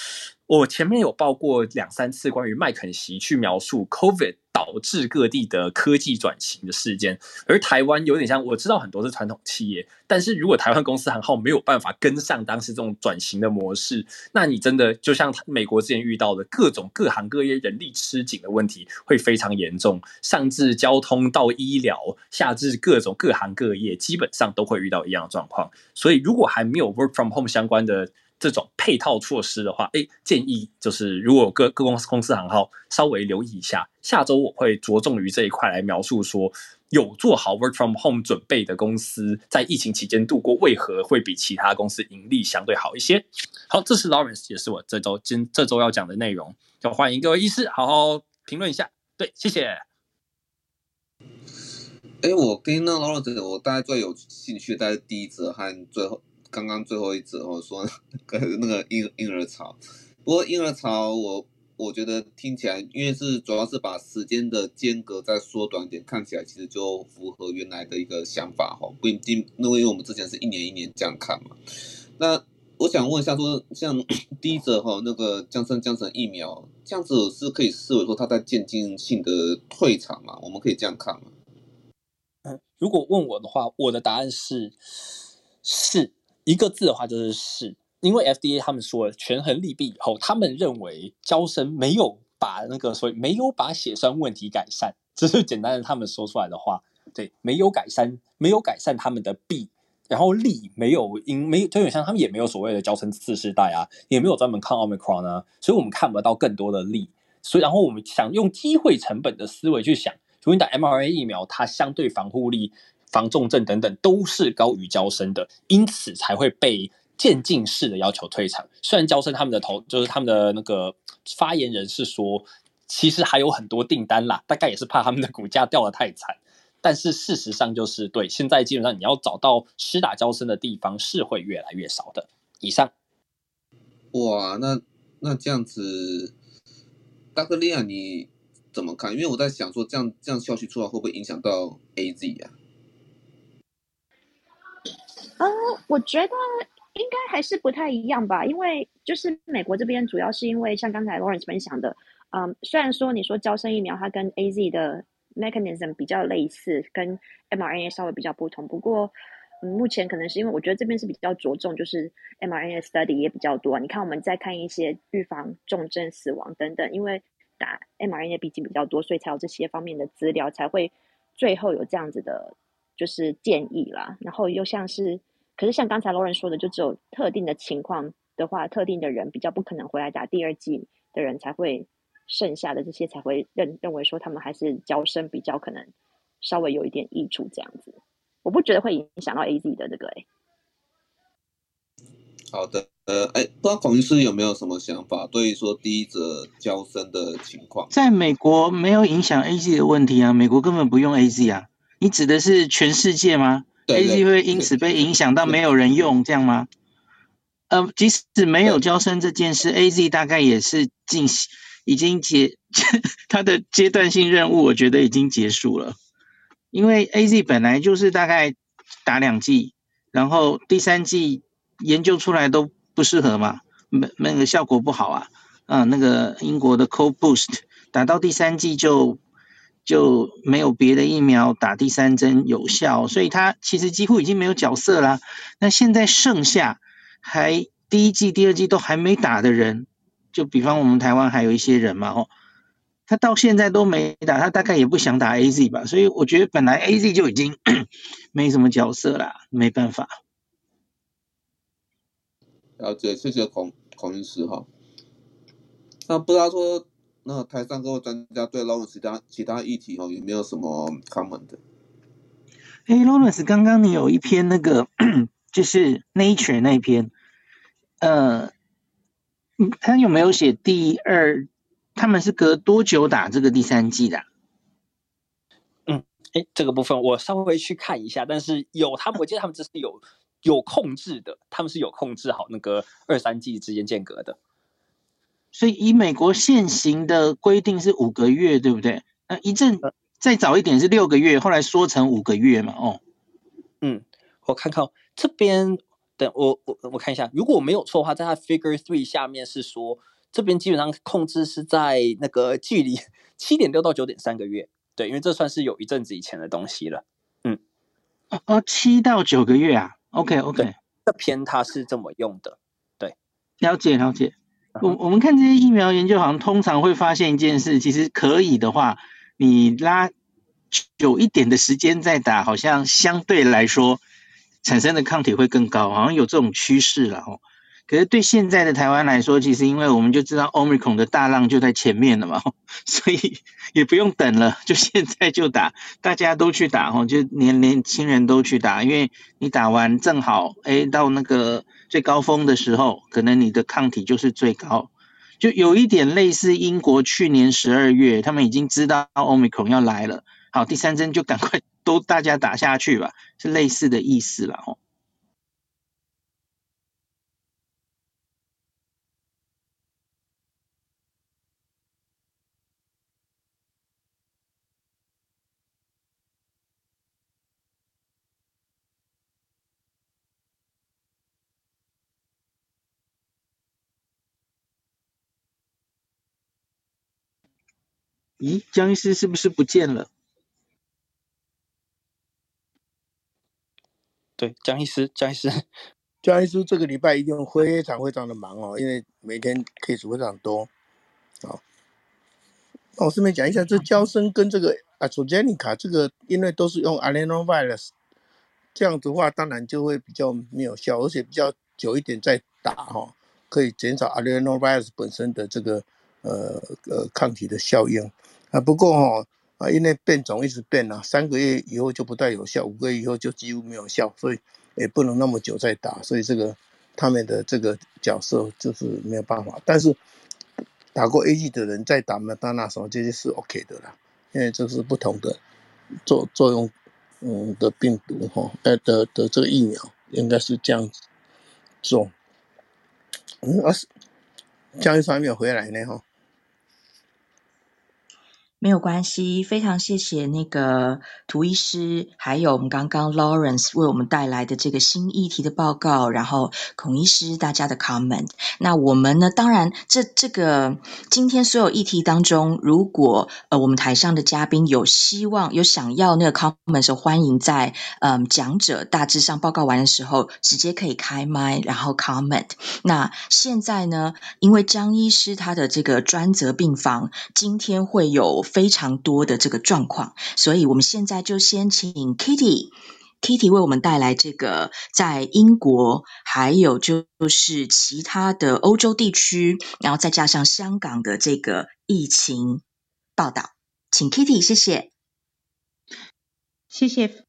我前面有报过两三次关于麦肯锡去描述 COVID。导致各地的科技转型的事件，而台湾有点像，我知道很多是传统企业，但是如果台湾公司行号没有办法跟上当时这种转型的模式，那你真的就像美国之前遇到的各种各行各业人力吃紧的问题，会非常严重。上至交通到医疗，下至各种各行各业，基本上都会遇到一样的状况。所以，如果还没有 work from home 相关的。这种配套措施的话，哎，建议就是如果各各公司公司行号稍微留意一下，下周我会着重于这一块来描述说，有做好 work from home 准备的公司在疫情期间度过，为何会比其他公司盈利相对好一些。好，这是 Lawrence，也是我这周今这周要讲的内容，就欢迎各位医师好好评论一下。对，谢谢。
哎，我跟那 Lawrence，我大概最有兴趣，大概第一则和最后。刚刚最后一则哦，说那个那个婴婴儿潮，不过婴儿潮我我觉得听起来，因为是主要是把时间的间隔再缩短点，看起来其实就符合原来的一个想法哈。不一定，那因为我们之前是一年一年这样看嘛。那我想问一下，说像 [coughs] 第一则哈，那个江生江生疫苗这样子是可以视为说它在渐进性的退场嘛？我们可以这样看吗？
嗯，如果问我的话，我的答案是是。一个字的话就是是，因为 FDA 他们说了权衡利弊以后，他们认为娇生没有把那个所以没有把血栓问题改善，这是简单的他们说出来的话。对，没有改善，没有改善他们的弊，然后利没有因没有就有像他们也没有所谓的娇生次世代啊，也没有专门抗奥密克戎啊，所以我们看不到更多的利。所以然后我们想用机会成本的思维去想，如果你打 mRNA 疫苗，它相对防护力。防重症等等都是高于交生的，因此才会被渐进式的要求退场。虽然交生他们的头就是他们的那个发言人是说，其实还有很多订单啦，大概也是怕他们的股价掉得太惨。但是事实上就是对，现在基本上你要找到施打交生的地方是会越来越少的。以上。
哇，那那这样子，大哥利亚你怎么看？因为我在想说，这样这样消息出来会不会影响到 AZ、啊？
嗯，我觉得应该还是不太一样吧，因为就是美国这边主要是因为像刚才 Lawrence 分享的，嗯，虽然说你说娇生疫苗它跟 AZ 的 mechanism 比较类似，跟 mRNA 稍微比较不同，不过嗯，目前可能是因为我觉得这边是比较着重，就是 mRNA study 也比较多。你看我们在看一些预防重症、死亡等等，因为打 mRNA 毕竟比较多，所以才有这些方面的资料，才会最后有这样子的，就是建议啦。然后又像是，可是像刚才 Lauren 说的，就只有特定的情况的话，特定的人比较不可能回来打第二季的人才会，剩下的这些才会认认为说他们还是交生比较可能稍微有一点益处这样子。我不觉得会影响到 AZ 的这个诶、欸。
好的，呃，哎，不知道孔医师有没有什么想法？对于说第一则交生的情况，
在美国没有影响 AZ 的问题啊，美国根本不用 AZ 啊。你指的是全世界吗？对对，AZ 会因此被影响到没有人用这样吗？呃，即使没有交生这件事，AZ 大概也是进行已经结 [laughs] 它的阶段性任务，我觉得已经结束了。因为 AZ 本来就是大概打两季，然后第三季研究出来都不适合嘛，那那个效果不好啊。嗯，那个英国的 Code Boost 打到第三季就就没有别的疫苗打第三针有效，所以它其实几乎已经没有角色啦。那现在剩下还第一季、第二季都还没打的人，就比方我们台湾还有一些人嘛，哦。他到现在都没打，他大概也不想打 AZ 吧，所以我觉得本来 AZ 就已经 [coughs] 没什么角色啦，没办法。
了解，谢谢孔孔医师哈。那不知道说，那台上各位专家对 Lawrence 其他其他议题哦有没有什么 comment？
哎，Lawrence，刚刚你有一篇那个就是 Nature 那篇，呃，他有没有写第二？他们是隔多久打这个第三季的啊？
嗯，哎，这个部分我稍微去看一下，但是有他们，我记得他们这是有有控制的，他们是有控制好那个二三季之间间隔的。
所以以美国现行的规定是五个月，对不对？那一阵再早一点是六个月，后来说成五个月嘛。哦，
嗯，我看看这边，等我我我看一下，如果我没有错的话，在它 Figure Three 下面是说。这边基本上控制是在那个距离七点六到九点三个月，对，因为这算是有一阵子以前的东西了。嗯，
哦，七到九个月啊，OK OK，
这篇它是这么用的，对，
了解了解。我我们看这些疫苗研究，好像通常会发现一件事，其实可以的话，你拉久一点的时间再打，好像相对来说产生的抗体会更高，好像有这种趋势了哦。可是对现在的台湾来说，其实因为我们就知道 Omicron 的大浪就在前面了嘛，[laughs] 所以也不用等了，就现在就打，大家都去打哈，就年年轻人都去打，因为你打完正好，哎，到那个最高峰的时候，可能你的抗体就是最高，就有一点类似英国去年十二月，他们已经知道 Omicron 要来了，好，第三针就赶快都大家打下去吧，是类似的意思了哦。咦，江医师是不是不见了？
对，江医师，江医师，
江医师这个礼拜一定非常非常的忙哦，因为每天 case 非常多。好，那我顺便讲一下，这胶生跟这个 AstraZeneca 这个，因为都是用 Adenovirus，这样子的话，当然就会比较没有效，而且比较久一点再打哈，可以减少 Adenovirus 本身的这个呃呃抗体的效应。啊，不过哈啊，因为变种一直变啊，三个月以后就不太有效，五个月以后就几乎没有效，所以也不能那么久再打，所以这个他们的这个角色就是没有办法。但是打过 A G 的人再打莫德纳什么这些是 OK 的啦，因为这是不同的作作用嗯的病毒哈，呃的的这个疫苗应该是这样子做。嗯，而是江医生还没有回来呢哈。
没有关系，非常谢谢那个涂医师，还有我们刚刚 Lawrence 为我们带来的这个新议题的报告，然后孔医师大家的 comment。那我们呢，当然这这个今天所有议题当中，如果呃我们台上的嘉宾有希望有想要那个 comment 的，欢迎在嗯、讲者大致上报告完的时候，直接可以开麦，然后 comment。那现在呢，因为江医师他的这个专责病房今天会有。非常多的这个状况，所以我们现在就先请 Kitty，Kitty 为我们带来这个在英国，还有就是其他的欧洲地区，然后再加上香港的这个疫情报道，请 Kitty，谢谢，
谢谢，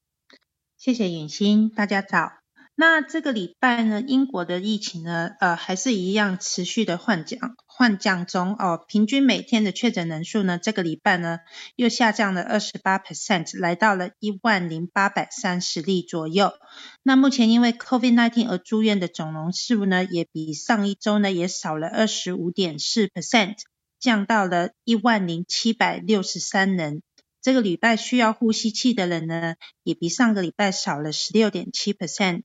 谢谢允欣，大家早。那这个礼拜呢，英国的疫情呢，呃，还是一样持续的缓降，缓降中哦。平均每天的确诊人数呢，这个礼拜呢，又下降了二十八 percent，来到了一万零八百三十例左右。那目前因为 COVID-19 而住院的总人数呢，也比上一周呢，也少了二十五点四 percent，降到了一万零七百六十三人。这个礼拜需要呼吸器的人呢，也比上个礼拜少了十六点七 percent。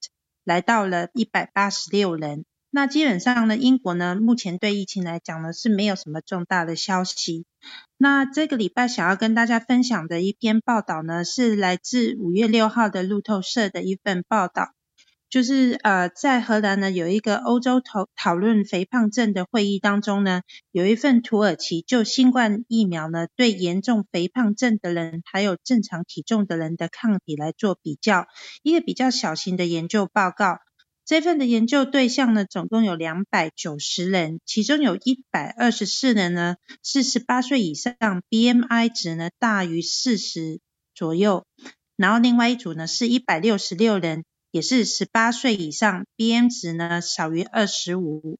来到了一百八十六人，那基本上呢，英国呢目前对疫情来讲呢是没有什么重大的消息。那这个礼拜想要跟大家分享的一篇报道呢，是来自五月六号的路透社的一份报道。就是呃，在荷兰呢有一个欧洲讨讨论肥胖症的会议当中呢，有一份土耳其就新冠疫苗呢对严重肥胖症的人还有正常体重的人的抗体来做比较，一个比较小型的研究报告。这份的研究对象呢总共有两百九十人，其中有一百二十四人呢是十八岁以上，BMI 值呢大于四十左右，然后另外一组呢是一百六十六人。也是十八岁以上，BM 值呢少于二十五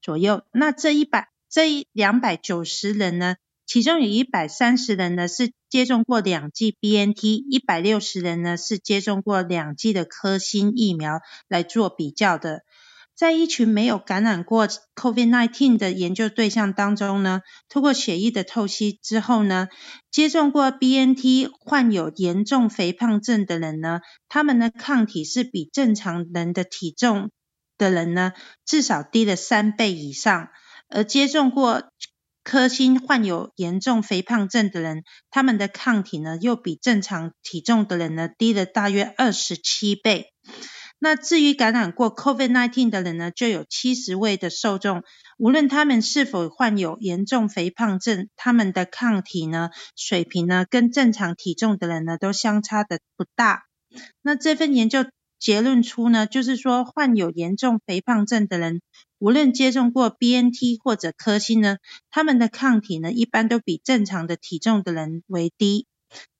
左右。那这一百这一两百九十人呢，其中有一百三十人呢是接种过两剂 BNT，一百六十人呢是接种过两剂的科兴疫苗来做比较的。在一群没有感染过 COVID-19 的研究对象当中呢，通过血液的透析之后呢，接种过 BNT 患有严重肥胖症的人呢，他们的抗体是比正常人的体重的人呢，至少低了三倍以上。而接种过科兴患有严重肥胖症的人，他们的抗体呢，又比正常体重的人呢，低了大约二十七倍。那至于感染过 COVID-19 的人呢，就有七十位的受众，无论他们是否患有严重肥胖症，他们的抗体呢水平呢，跟正常体重的人呢都相差的不大。那这份研究结论出呢，就是说患有严重肥胖症的人，无论接种过 BNT 或者科兴呢，他们的抗体呢一般都比正常的体重的人为低。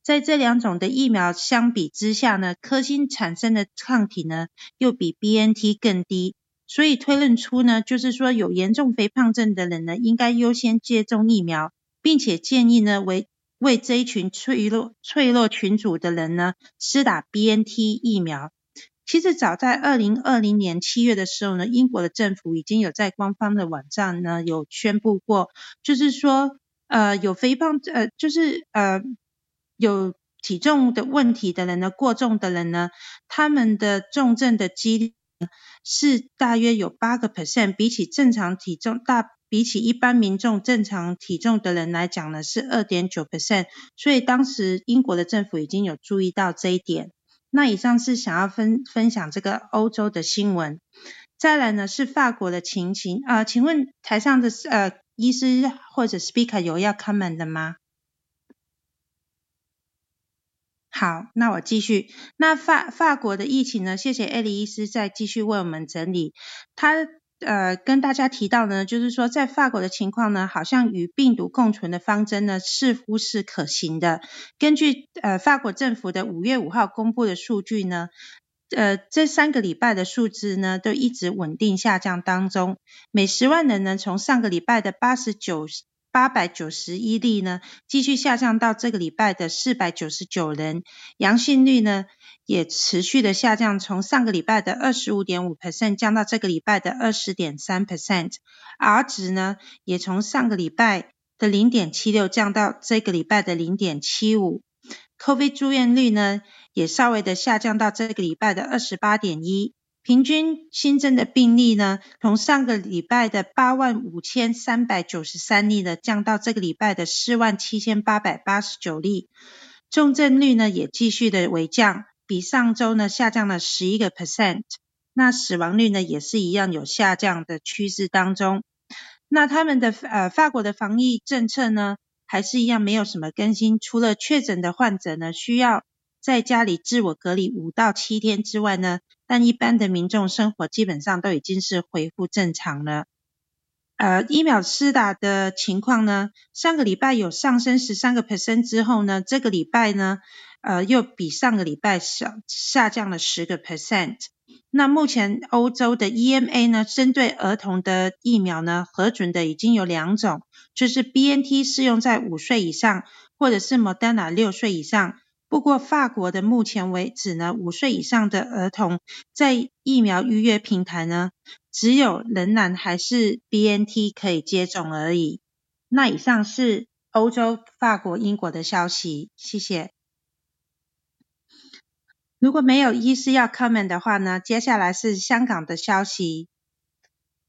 在这两种的疫苗相比之下呢，科兴产生的抗体呢又比 BNT 更低，所以推论出呢，就是说有严重肥胖症的人呢，应该优先接种疫苗，并且建议呢为为这一群脆弱脆弱群组的人呢施打 BNT 疫苗。其实早在二零二零年七月的时候呢，英国的政府已经有在官方的网站呢有宣布过，就是说呃有肥胖呃就是呃。有体重的问题的人呢，过重的人呢，他们的重症的几率是大约有八个 percent，比起正常体重大，比起一般民众正常体重的人来讲呢，是二点九 percent。所以当时英国的政府已经有注意到这一点。那以上是想要分分享这个欧洲的新闻。再来呢是法国的情形啊，请问台上的呃医师或者 speaker 有要 comment 的吗？好，那我继续。那法法国的疫情呢？谢谢艾莉医师再继续为我们整理。他呃跟大家提到呢，就是说在法国的情况呢，好像与病毒共存的方针呢，似乎是可行的。根据呃法国政府的五月五号公布的数据呢，呃这三个礼拜的数字呢，都一直稳定下降当中。每十万人呢，从上个礼拜的八十九。八百九十一例呢，继续下降到这个礼拜的四百九十九人，阳性率呢也持续的下降，从上个礼拜的二十五点五 percent 降到这个礼拜的二十点三 percent，R 值呢也从上个礼拜的零点七六降到这个礼拜的零点七五，COVID 住院率呢也稍微的下降到这个礼拜的二十八点一，平均新增的病例呢从上个礼拜的八万五千三百九十三例呢降到这个礼拜的四万七千八百八十九例，重症率呢也继续的微降，比上周呢下降了十一个 percent，那死亡率呢也是一样有下降的趋势当中。那他们的呃法国的防疫政策呢，还是一样没有什么更新，除了确诊的患者呢需要在家里自我隔离五到七天之外呢，但一般的民众生活基本上都已经是恢复正常了。呃，疫苗施打的情况呢，上个礼拜有上升十三个 percent 之后呢，这个礼拜呢，呃，又比上个礼拜小下降了十个 percent。那目前欧洲的 EMA 呢，针对儿童的疫苗呢，核准的已经有两种，就是 BNT 适用在五岁以上，或者是 Moderna 六岁以上。不过法国的目前为止呢，五岁以上的儿童在疫苗预约平台呢，只有仍然还是 BNT 可以接种而已。那以上是欧洲、法国、英国的消息，谢谢。如果没有医师要 comment 的话呢，接下来是香港的消息。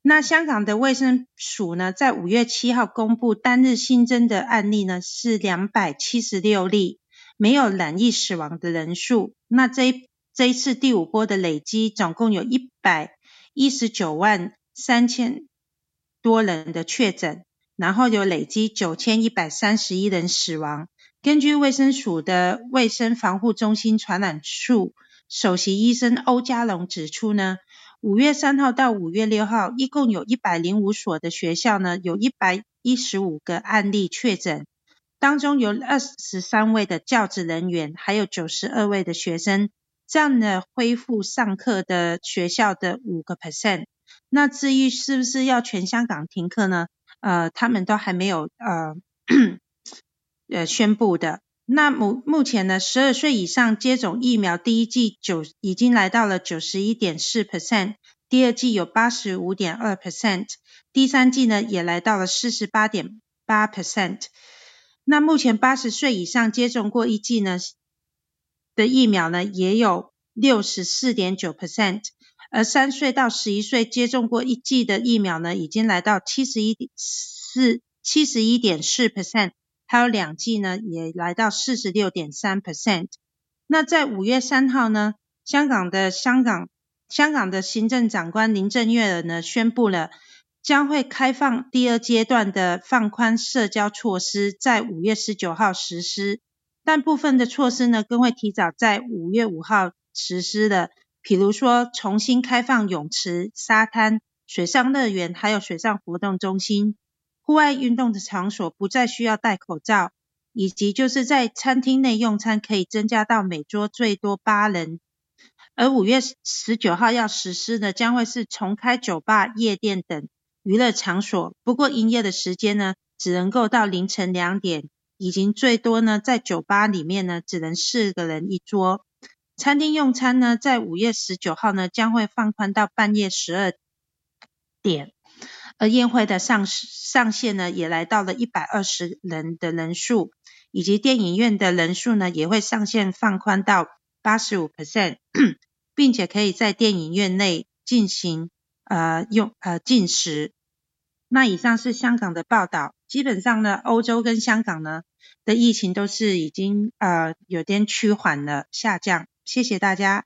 那香港的卫生署呢，在五月七号公布单日新增的案例呢是两百七十六例，没有染疫死亡的人数。那这一这一次第五波的累积总共有一百一十九万三千多人的确诊，然后有累积九千一百三十一人死亡。根据卫生署的卫生防护中心传染处首席医生欧家龙指出呢，五月三号到五月六号，一共有一百零五所的学校呢，有一百一十五个案例确诊，当中有二十三位的教职人员，还有九十二位的学生，占了恢复上课的学校的五个 percent。那至于是不是要全香港停课呢？呃，他们都还没有呃。呃，宣布的。那目目前呢，十二岁以上接种疫苗第一季九已经来到了九十一点四 percent，第二季有八十五点二 percent，第三季呢也来到了四十八点八 percent。那目前八十岁以上接种过一剂呢的疫苗呢，也有六十四点九 percent，而三岁到十一岁接种过一剂的疫苗呢，已经来到七十一点四七十一点四 percent。还有两剂呢，也来到四十六点三 percent。那在五月三号呢，香港的香港香港的行政长官林郑月娥呢，宣布了将会开放第二阶段的放宽社交措施，在五月十九号实施。但部分的措施呢，更会提早在五月五号实施的，比如说重新开放泳池、沙滩、水上乐园，还有水上活动中心。户外运动的场所不再需要戴口罩，以及就是在餐厅内用餐可以增加到每桌最多八人。而五月十九号要实施的将会是重开酒吧、夜店等娱乐场所，不过营业的时间呢，只能够到凌晨两点，已经最多呢在酒吧里面呢只能四个人一桌。餐厅用餐呢，在五月十九号呢将会放宽到半夜十二点。而宴会的上上限呢，也来到了一百二十人的人数，以及电影院的人数呢，也会上限放宽到八十五 percent，[coughs] 并且可以在电影院内进行呃用呃进食。那以上是香港的报道，基本上呢，欧洲跟香港呢的疫情都是已经呃有点趋缓了下降。谢谢大家。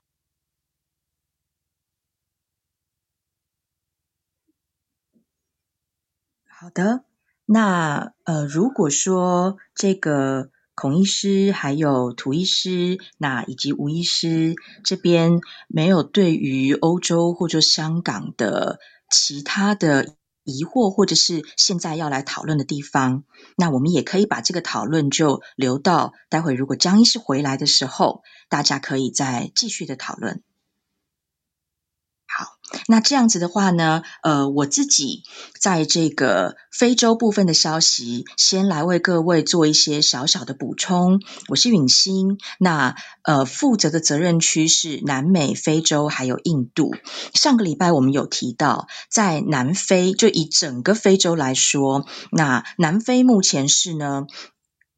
好的，那呃，如果说这个孔医师还有涂医师，那以及吴医师这边没有对于欧洲或者香港的其他的疑惑，或者是现在要来讨论的地方，那我们也可以把这个讨论就留到待会，如果张医师回来的时候，大家可以再继续的讨论。好，那这样子的话呢，呃，我自己在这个非洲部分的消息，先来为各位做一些小小的补充。我是允欣，那呃，负责的责任区是南美、非洲还有印度。上个礼拜我们有提到，在南非，就以整个非洲来说，那南非目前是呢。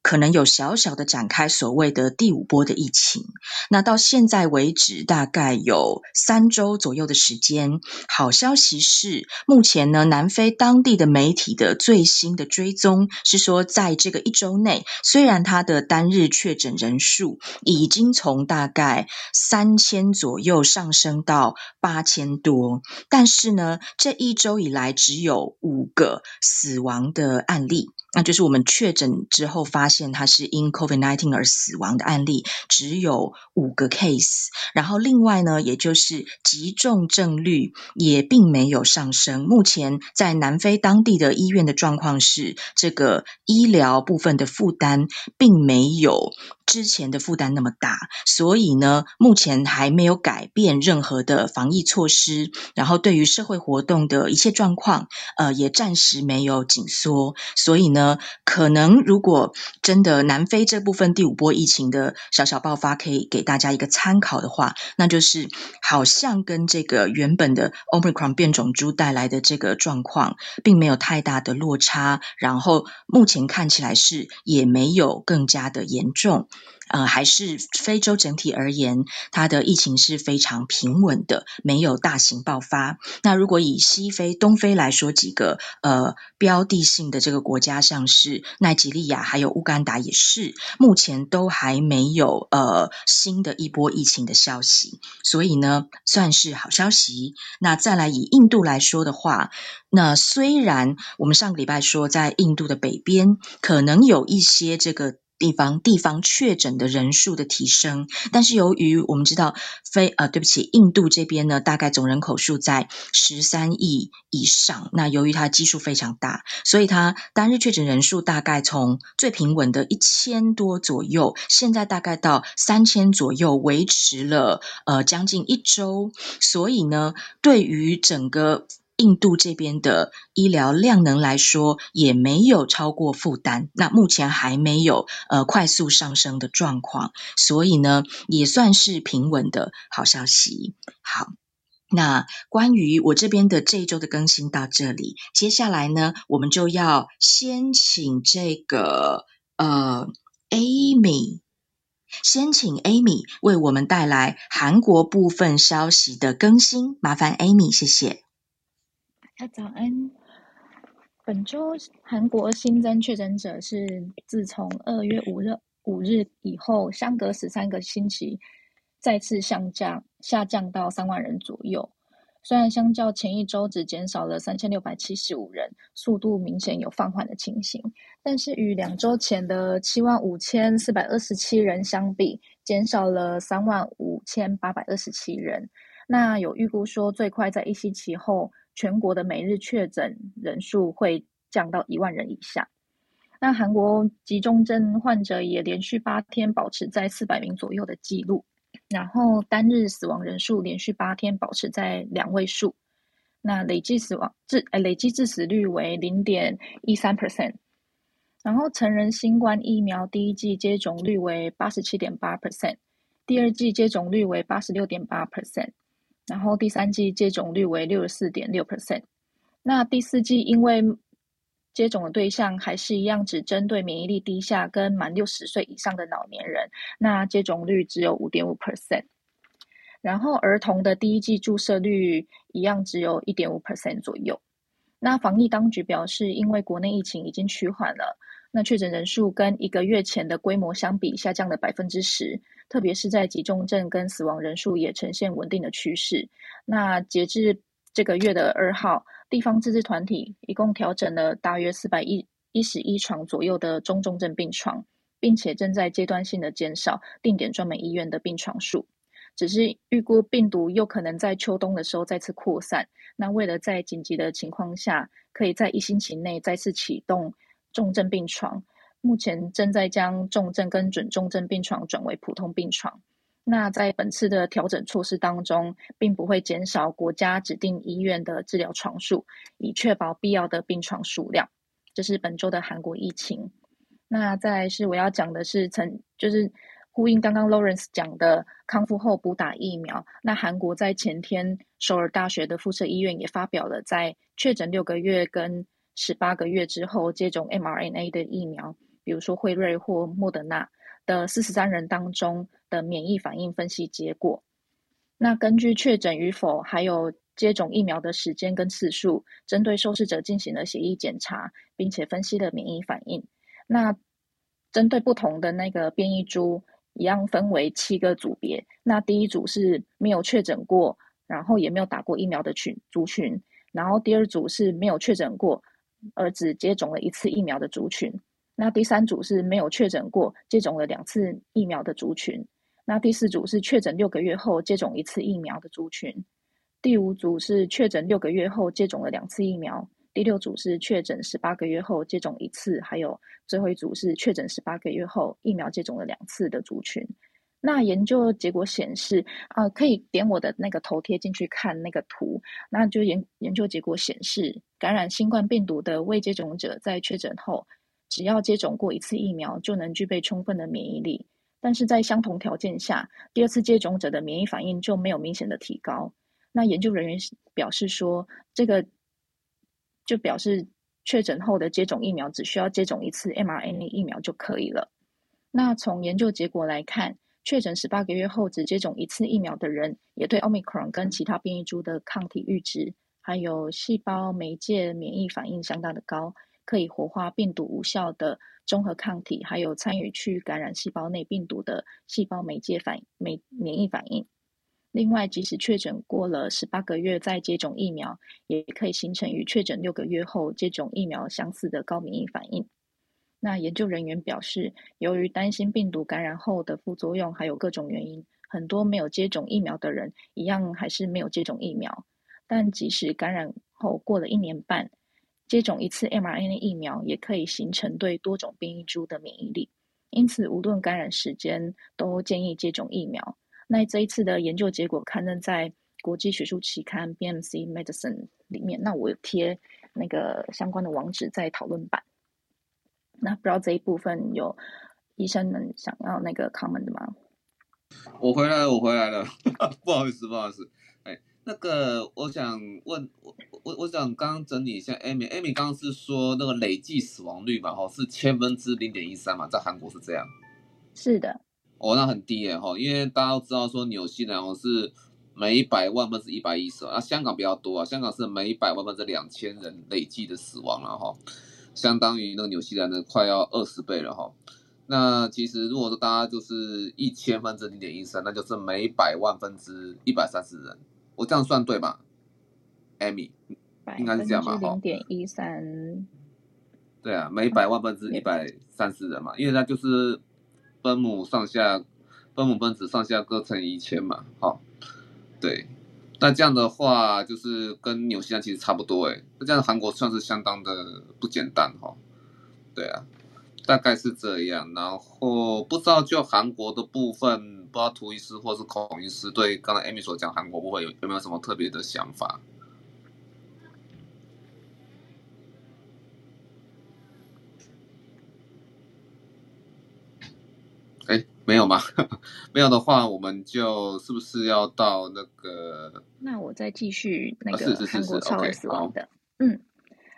可能有小小的展开所谓的第五波的疫情，那到现在为止大概有三周左右的时间。好消息是，目前呢，南非当地的媒体的最新的追踪是说，在这个一周内，虽然它的单日确诊人数已经从大概三千左右上升到八千多，但是呢，这一周以来只有五个死亡的案例。那就是我们确诊之后发现他是因 COVID-19 而死亡的案例，只有五个 case。然后另外呢，也就是急重症率也并没有上升。目前在南非当地的医院的状况是，这个医疗部分的负担并没有之前的负担那么大，所以呢，目前还没有改变任何的防疫措施。然后对于社会活动的一切状况，呃，也暂时没有紧缩。所以呢。可能如果真的南非这部分第五波疫情的小小爆发，可以给大家一个参考的话，那就是好像跟这个原本的 Omicron 变种株带来的这个状况，并没有太大的落差，然后目前看起来是也没有更加的严重。呃，还是非洲整体而言，它的疫情是非常平稳的，没有大型爆发。那如果以西非、东非来说，几个呃标的性的这个国家，像是奈及利亚还有乌干达，也是目前都还没有呃新的一波疫情的消息，所以呢，算是好消息。那再来以印度来说的话，那虽然我们上个礼拜说在印度的北边可能有一些这个。地方地方确诊的人数的提升，但是由于我们知道非呃，对不起，印度这边呢，大概总人口数在十三亿以上。那由于它基数非常大，所以它单日确诊人数大概从最平稳的一千多左右，现在大概到三千左右，维持了呃将近一周。所以呢，对于整个。印度这边的医疗量能来说，也没有超过负担。那目前还没有呃快速上升的状况，所以呢，也算是平稳的好消息。好，那关于我这边的这一周的更新到这里，接下来呢，我们就要先请这个呃 Amy，先请 Amy 为我们带来韩国部分消息的更新。麻烦 Amy，谢谢。
大家早安。本周韩国新增确诊者是自从二月五日五日以后，相隔十三个星期再次下降，下降到三万人左右。虽然相较前一周只减少了三千六百七十五人，速度明显有放缓的情形，但是与两周前的七万五千四百二十七人相比，减少了三万五千八百二十七人。那有预估说，最快在一星期后。全国的每日确诊人数会降到一万人以下。那韩国集中症患者也连续八天保持在四百名左右的记录，然后单日死亡人数连续八天保持在两位数。那累计死亡致呃累计致死率为零点一三 percent。然后成人新冠疫苗第一剂接种率为八十七点八 percent，第二剂接种率为八十六点八 percent。然后第三季接种率为六十四点六 percent，那第四季因为接种的对象还是一样，只针对免疫力低下跟满六十岁以上的老年人，那接种率只有五点五 percent。然后儿童的第一季注射率一样只有一点五 percent 左右。那防疫当局表示，因为国内疫情已经趋缓了。那确诊人数跟一个月前的规模相比，下降了百分之十，特别是在急重症跟死亡人数也呈现稳定的趋势。那截至这个月的二号，地方自治团体一共调整了大约四百一一十一床左右的中重症病床，并且正在阶段性的减少定点专门医院的病床数。只是预估病毒又可能在秋冬的时候再次扩散。那为了在紧急的情况下，可以在一星期内再次启动。重症病床目前正在将重症跟准重症病床转为普通病床。那在本次的调整措施当中，并不会减少国家指定医院的治疗床数，以确保必要的病床数量。这是本周的韩国疫情。那再是我要讲的是，曾就是呼应刚刚 Lawrence 讲的康复后补打疫苗。那韩国在前天，首尔大学的附设医院也发表了，在确诊六个月跟十八个月之后接种 mRNA 的疫苗，比如说辉瑞或莫德纳的四十三人当中的免疫反应分析结果，那根据确诊与否，还有接种疫苗的时间跟次数，针对受试者进行了血液检查，并且分析了免疫反应。那针对不同的那个变异株，一样分为七个组别。那第一组是没有确诊过，然后也没有打过疫苗的群族群，然后第二组是没有确诊过，而只接种了一次疫苗的族群。那第三组是没有确诊过，接种了两次疫苗的族群。那第四组是确诊六个月后接种一次疫苗的族群。第五组是确诊六个月后接种了两次疫苗。第六组是确诊十八个月后接种一次，还有最后一组是确诊十八个月后疫苗接种了两次的族群。那研究结果显示，啊、可以点我的那个头贴进去看那个图。那就研研究结果显示，感染新冠病毒的未接种者在确诊后，只要接种过一次疫苗，就能具备充分的免疫力。但是在相同条件下，第二次接种者的免疫反应就没有明显的提高。那研究人员表示说，这个就表示确诊后的接种疫苗只需要接种一次 mRNA 疫苗就可以了。那从研究结果来看，确诊十八个月后只接种一次疫苗的人，也对 Omicron 跟其他变异株的抗体阈值，还有细胞媒介免疫反应相当的高。可以活化病毒无效的中和抗体，还有参与去感染细胞内病毒的细胞媒介反免免疫反应。另外，即使确诊过了十八个月再接种疫苗，也可以形成与确诊六个月后接种疫苗相似的高免疫反应。那研究人员表示，由于担心病毒感染后的副作用，还有各种原因，很多没有接种疫苗的人一样还是没有接种疫苗。但即使感染后过了一年半，接种一次 mRNA 疫苗也可以形成对多种变异株的免疫力，因此无论感染时间都建议接种疫苗。那这一次的研究结果刊登在国际学术期刊 BMC Medicine 里面，那我有贴那个相关的网址在讨论版。那不知道这一部分有医生们想要那个 comment 的吗？
我回来了，我回来了，[laughs] 不好意思，不好意思。那个，我想问，我我我想刚刚整理一下，Amy，Amy 刚刚是说那个累计死亡率嘛，哈，是千分之零点一三嘛，在韩国是这样。
是的。
哦，那很低耶，哈，因为大家都知道说纽西兰哦是每一百万分之一百一十，那香港比较多啊，香港是每一百万分之两千人累计的死亡了哈，相当于那个纽西兰的快要二十倍了哈。那其实如果说大家就是一千分之零点一三，那就是每百万分之一百三十人。我这样算对吧，Amy？应该是这样吧？哈，
零点一三。
对啊，每百万分之一百三十人嘛，因为它就是分母上下，分母分子上下各乘一千嘛，好，对。那这样的话，就是跟纽西兰其实差不多诶。那这样韩国算是相当的不简单哈。对啊，大概是这样。然后不知道就韩国的部分。不知道涂医师或是孔医师对刚才 Amy 所讲韩国部分有有没有什么特别的想法？哎，没有吗？[laughs] 没有的话，我们就是不是要到那个？
那我再继续那个
是是是
韩国超额死亡的。嗯，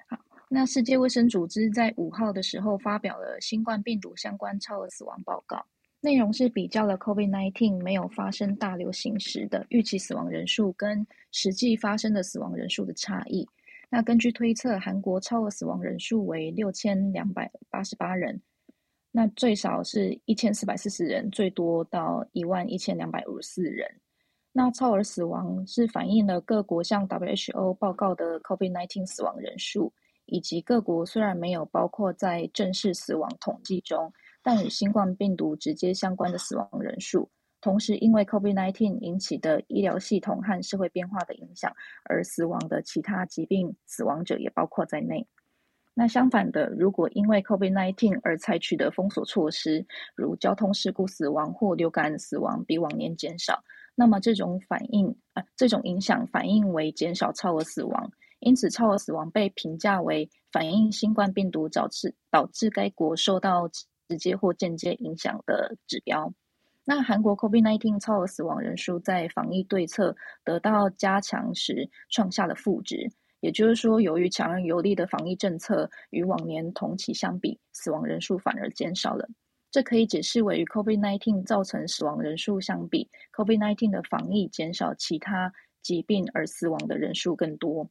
好。那世界卫生组织在五号的时候发表了新冠病毒相关超额死亡报告。内容是比较了 COVID-19 没有发生大流行时的预期死亡人数跟实际发生的死亡人数的差异。那根据推测，韩国超额死亡人数为六千两百八十八人，那最少是一千四百四十人，最多到一万一千两百五十四人。那超额死亡是反映了各国向 WHO 报告的 COVID-19 死亡人数，以及各国虽然没有包括在正式死亡统计中。但与新冠病毒直接相关的死亡人数，同时因为 COVID-19 引起的医疗系统和社会变化的影响而死亡的其他疾病死亡者也包括在内。那相反的，如果因为 COVID-19 而采取的封锁措施，如交通事故死亡或流感死亡比往年减少，那么这种反应啊、这种影响反应为减少超额死亡，因此超额死亡被评价为反映新冠病毒导致导致该国受到直接或间接影响的指标。那韩国 COVID-19 超额死亡人数在防疫对策得到加强时创下了负值。也就是说，由于强而有力的防疫政策与往年同期相比，死亡人数反而减少了。这可以解释为与 COVID-19 造成死亡人数相比，COVID-19 的防疫减少其他疾病而死亡的人数更多。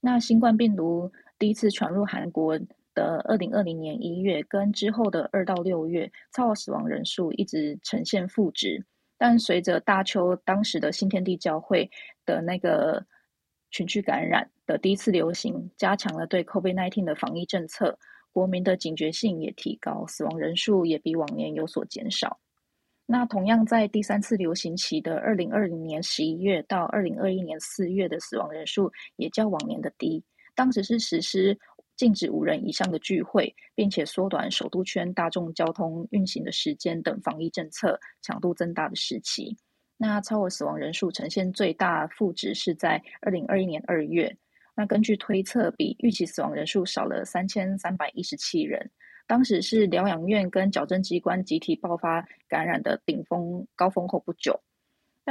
那新冠病毒第一次传入韩国的二零二零年一月，跟之后的二到六月，超额死亡人数一直呈现负值。但随着大邱当时的新天地教会的那个群聚感染的第一次流行，加强了对 COVID-19 的防疫政策，国民的警觉性也提高，死亡人数也比往年有所减少。那同样在第三次流行期的二零二零年十一月到二零二一年四月的死亡人数也较往年的低，当时是实施禁止五人以上的聚会，并且缩短首都圈大众交通运行的时间等防疫政策强度增大的时期。那超额死亡人数呈现最大负值是在二零二一年二月。那根据推测，比预期死亡人数少了三千三百一十七人。当时是疗养院跟矫正机关集体爆发感染的顶峰高峰后不久。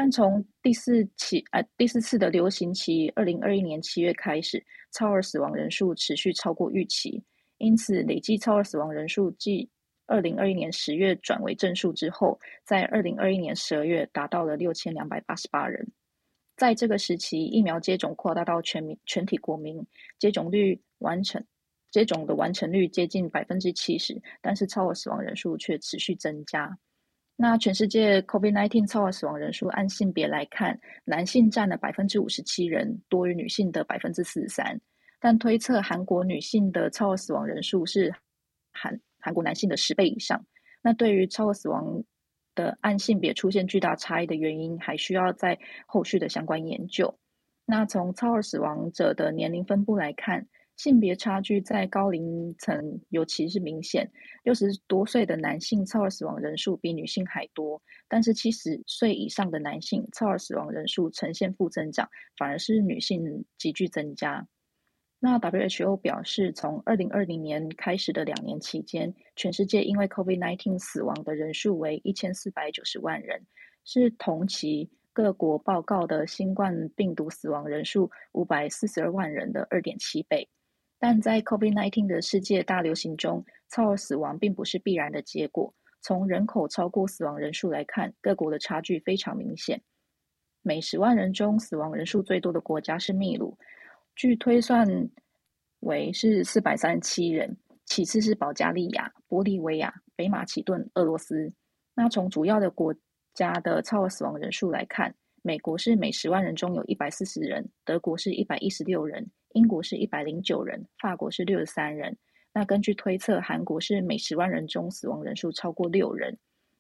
但从第四期呃第四次的流行期二零二一年七月开始，超额死亡人数持续超过预期，因此累计超额死亡人数继二零二一年十月转为正数之后，在二零二一年十二月达到了六千两百八十八人。在这个时期，疫苗接种扩大到全民全体国民，接种率完成接种的完成率接近百分之七十，但是超额死亡人数却持续增加。那全世界 COVID-19 超额死亡人数按性别来看，男性占了百分之五十七人，多于女性的百分之四十三。但推测韩国女性的超额死亡人数是韩。韩国男性的十倍以上。那对于超额死亡的按性别出现巨大差异的原因，还需要在后续的相关研究。那从超额死亡者的年龄分布来看，性别差距在高龄层尤其是明显。六十多岁的男性超额死亡人数比女性还多，但是七十岁以上的男性超额死亡人数呈现负增长，反而是女性急剧增加。那 WHO 表示，从二零二零年开始的两年期间，全世界因为 COVID-19 死亡的人数为一千四百九十万人，是同期各国报告的新冠病毒死亡人数五百四十二万人的二点七倍。但在 COVID-19 的世界大流行中，超额死亡并不是必然的结果。从人口超过死亡人数来看，各国的差距非常明显。每十万人中死亡人数最多的国家是秘鲁。据推算为是四百三十七人，其次是保加利亚、玻利维亚、北马其顿、俄罗斯。那从主要的国家的超额死亡人数来看，美国是每十万人中有一百四十人，德国是一百一十六人，英国是一百零九人，法国是六十三人。那根据推测，韩国是每十万人中死亡人数超过六人。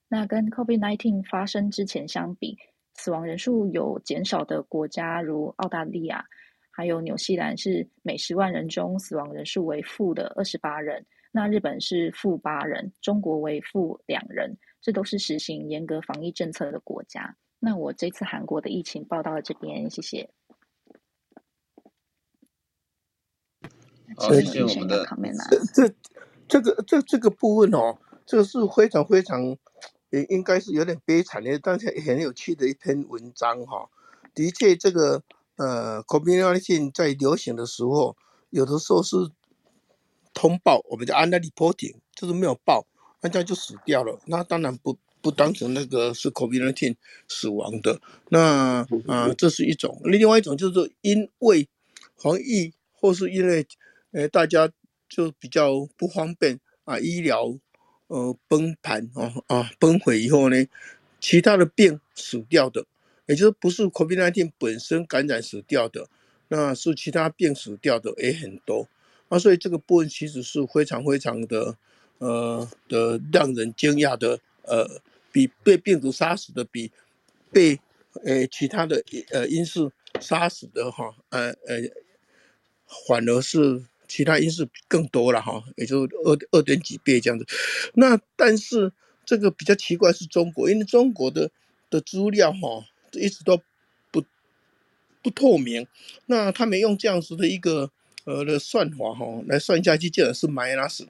那跟 COVID-19 发生之前相比，死亡人数有减少的国家如澳大利亚。还有纽西兰是每十万人中死亡人数为负的二十八人，那日本是负八人，中国为负两人，这都是实行严格防疫政策的国家。那我这次韩国的疫情报道到这边，谢谢。
好，谢谢我们的。
这这个这这个部分哦，这个是非常非常，也应该是有点悲惨的，但是很有趣的一篇文章哈、哦。的确，这个。呃，COVID-19 在流行的时候，有的时候是通报，我们叫 under reporting，就是没有报，那这样就死掉了。那当然不不当成那个是 COVID-19 死亡的。那啊、呃，这是一种。另外一种就是因为防疫，或是因为呃大家就比较不方便啊，医疗呃崩盘啊啊崩溃以后呢，其他的病死掉的。也就是不是 COVID-19 本身感染死掉的，那是其他病死掉的也很多，啊，所以这个部分其实是非常非常的，呃的让人惊讶的，呃，比被病毒杀死的比被呃其他的呃因素杀死的哈，呃呃，反而是其他因素更多了哈，也就二二点几倍这样子。那但是这个比较奇怪是中国，因为中国的的资料哈一直都不不透明，那他们用这样子的一个呃的算法哈来算下去，竟然是 minus。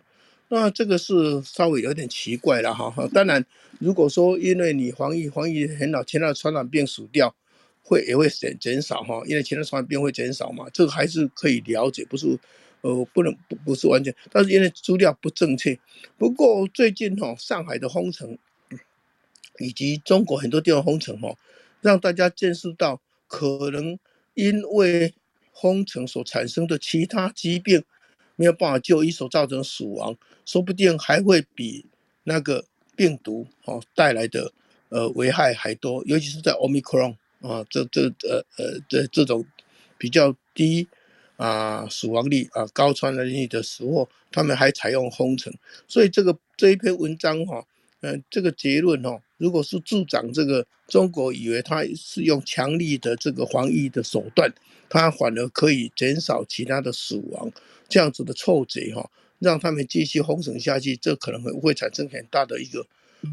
那这个是稍微有点奇怪了哈。当然，如果说因为你防疫防疫很好，其他的传染病死掉，会也会减减少哈，因为其他传染病会减少嘛，这个还是可以了解，不是呃不能不不是完全，但是因为资料不正确。不过最近哈，上海的封城，以及中国很多地方封城哈，让大家见识到可能因为封城所产生的其他疾病。没有办法就医所造成死亡，说不定还会比那个病毒哦带来的呃危害还多，尤其是在 Omicron 啊，这这呃呃这这种比较低啊死亡率啊高传染力的时候，他们还采用封城，所以这个这一篇文章哈，嗯、这个结论哈，如果是助长这个中国以为他是用强力的这个防疫的手段，他反而可以减少其他的死亡。这样子的臭贼哈，让他们继续封城下去，这可能会会产生很大的一个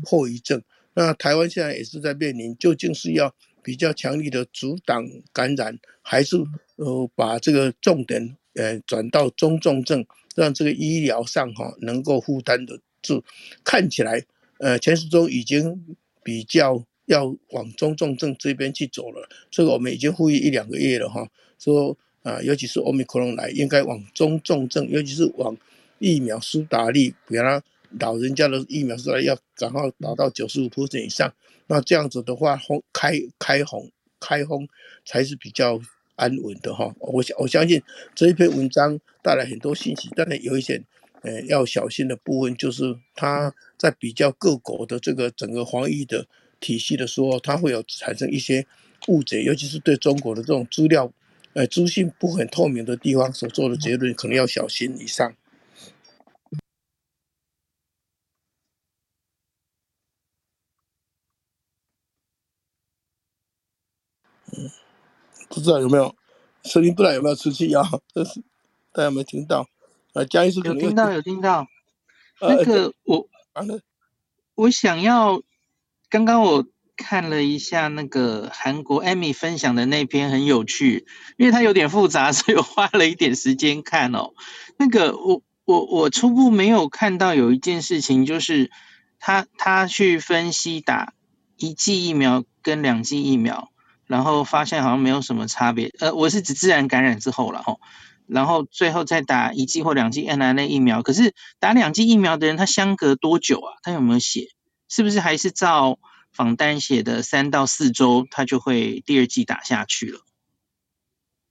后遗症。那台湾现在也是在面临，究竟是要比较强力的阻挡感染，还是呃把这个重点呃转到中重症，让这个医疗上哈能够负担得住？看起来呃前十周已经比较要往中重症这边去走了，这个我们已经呼吁一两个月了哈，说。啊，尤其是欧米克隆来，应该往中重症，尤其是往疫苗施打率，比方老人家的疫苗施打要赶快达到九十五%以上。那这样子的话，开开红开封才是比较安稳的哈。我相我相信这一篇文章带来很多信息，当然有一些呃要小心的部分，就是他在比较各国的这个整个防疫的体系的时候，它会有产生一些误解，尤其是对中国的这种资料。呃，资讯不很透明的地方所做的结论，可能要小心以上。不知道有没有声音，不知道有没有出去啊？但是大家有没有听到？啊，江医师可能有听到，
有听到。那个我，我想要，刚刚我。看了一下那个韩国 Amy 分享的那篇很有趣，因为它有点复杂，[laughs] 所以我花了一点时间看哦。那个我我我初步没有看到有一件事情，就是他他去分析打一剂疫苗跟两剂疫苗，然后发现好像没有什么差别。呃，我是指自然感染之后了吼，然后最后再打一剂或两剂 n r n a 疫苗，可是打两剂疫苗的人他相隔多久啊？他有没有写？是不是还是照？仿单写的三到四周，他就会第二剂打下去了。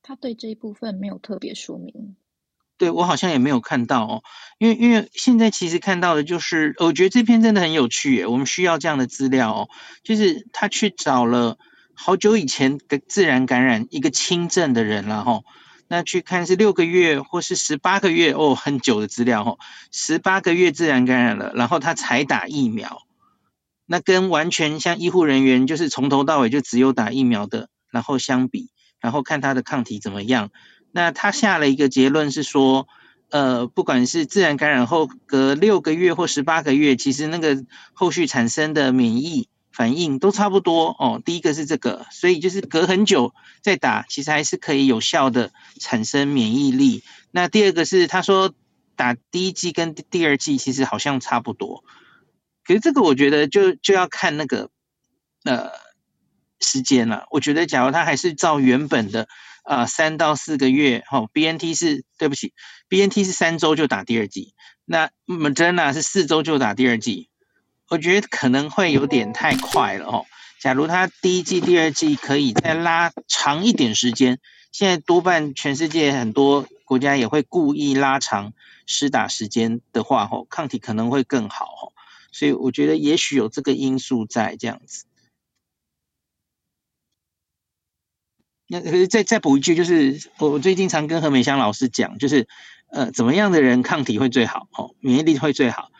他对这一部分没有特别说明。
对，我好像也没有看到哦，因为因为现在其实看到的就是，我觉得这篇真的很有趣耶，我们需要这样的资料哦。就是他去找了好久以前的自然感染一个轻症的人了哈，那去看是六个月或是十八个月哦，很久的资料哦，十八个月自然感染了，然后他才打疫苗。那跟完全像医护人员，就是从头到尾就只有打疫苗的，然后相比，然后看他的抗体怎么样。那他下了一个结论是说，呃，不管是自然感染后隔六个月或十八个月，其实那个后续产生的免疫反应都差不多哦。第一个是这个，所以就是隔很久再打，其实还是可以有效的产生免疫力。那第二个是他说打第一剂跟第二剂其实好像差不多。可是这个我觉得就就要看那个呃时间了。我觉得假如他还是照原本的啊三到四个月，哈，BNT 是对不起，BNT 是三周就打第二剂，那 Moderna 是四周就打第二剂，我觉得可能会有点太快了哦。假如他第一剂、第二剂可以再拉长一点时间，现在多半全世界很多国家也会故意拉长施打时间的话，吼，抗体可能会更好，吼。所以我觉得也许有这个因素在这样子。那可是再再补一句，就是我最近常跟何美香老师讲，就是呃怎么样的人抗体会最好哦，免疫力会最好。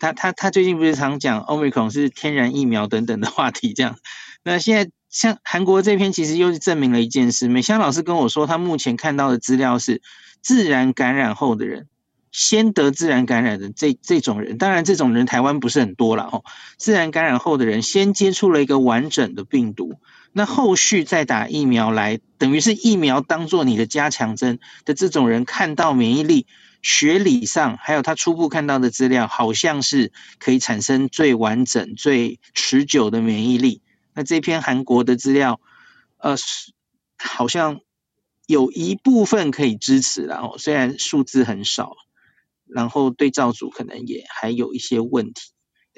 他他他最近不是常讲 Omicron 是天然疫苗等等的话题这样。那现在像韩国这篇其实又是证明了一件事，美香老师跟我说，他目前看到的资料是自然感染后的人，先得自然感染的这这种人，当然这种人台湾不是很多了哦。自然感染后的人先接触了一个完整的病毒，那后续再打疫苗来，等于是疫苗当做你的加强针的这种人，看到免疫力，学理上还有他初步看到的资料，好像是可以产生最完整、最持久的免疫力。那这篇韩国的资料，呃，好像有一部分可以支持，然后虽然数字很少。然后对照组可能也还有一些问题，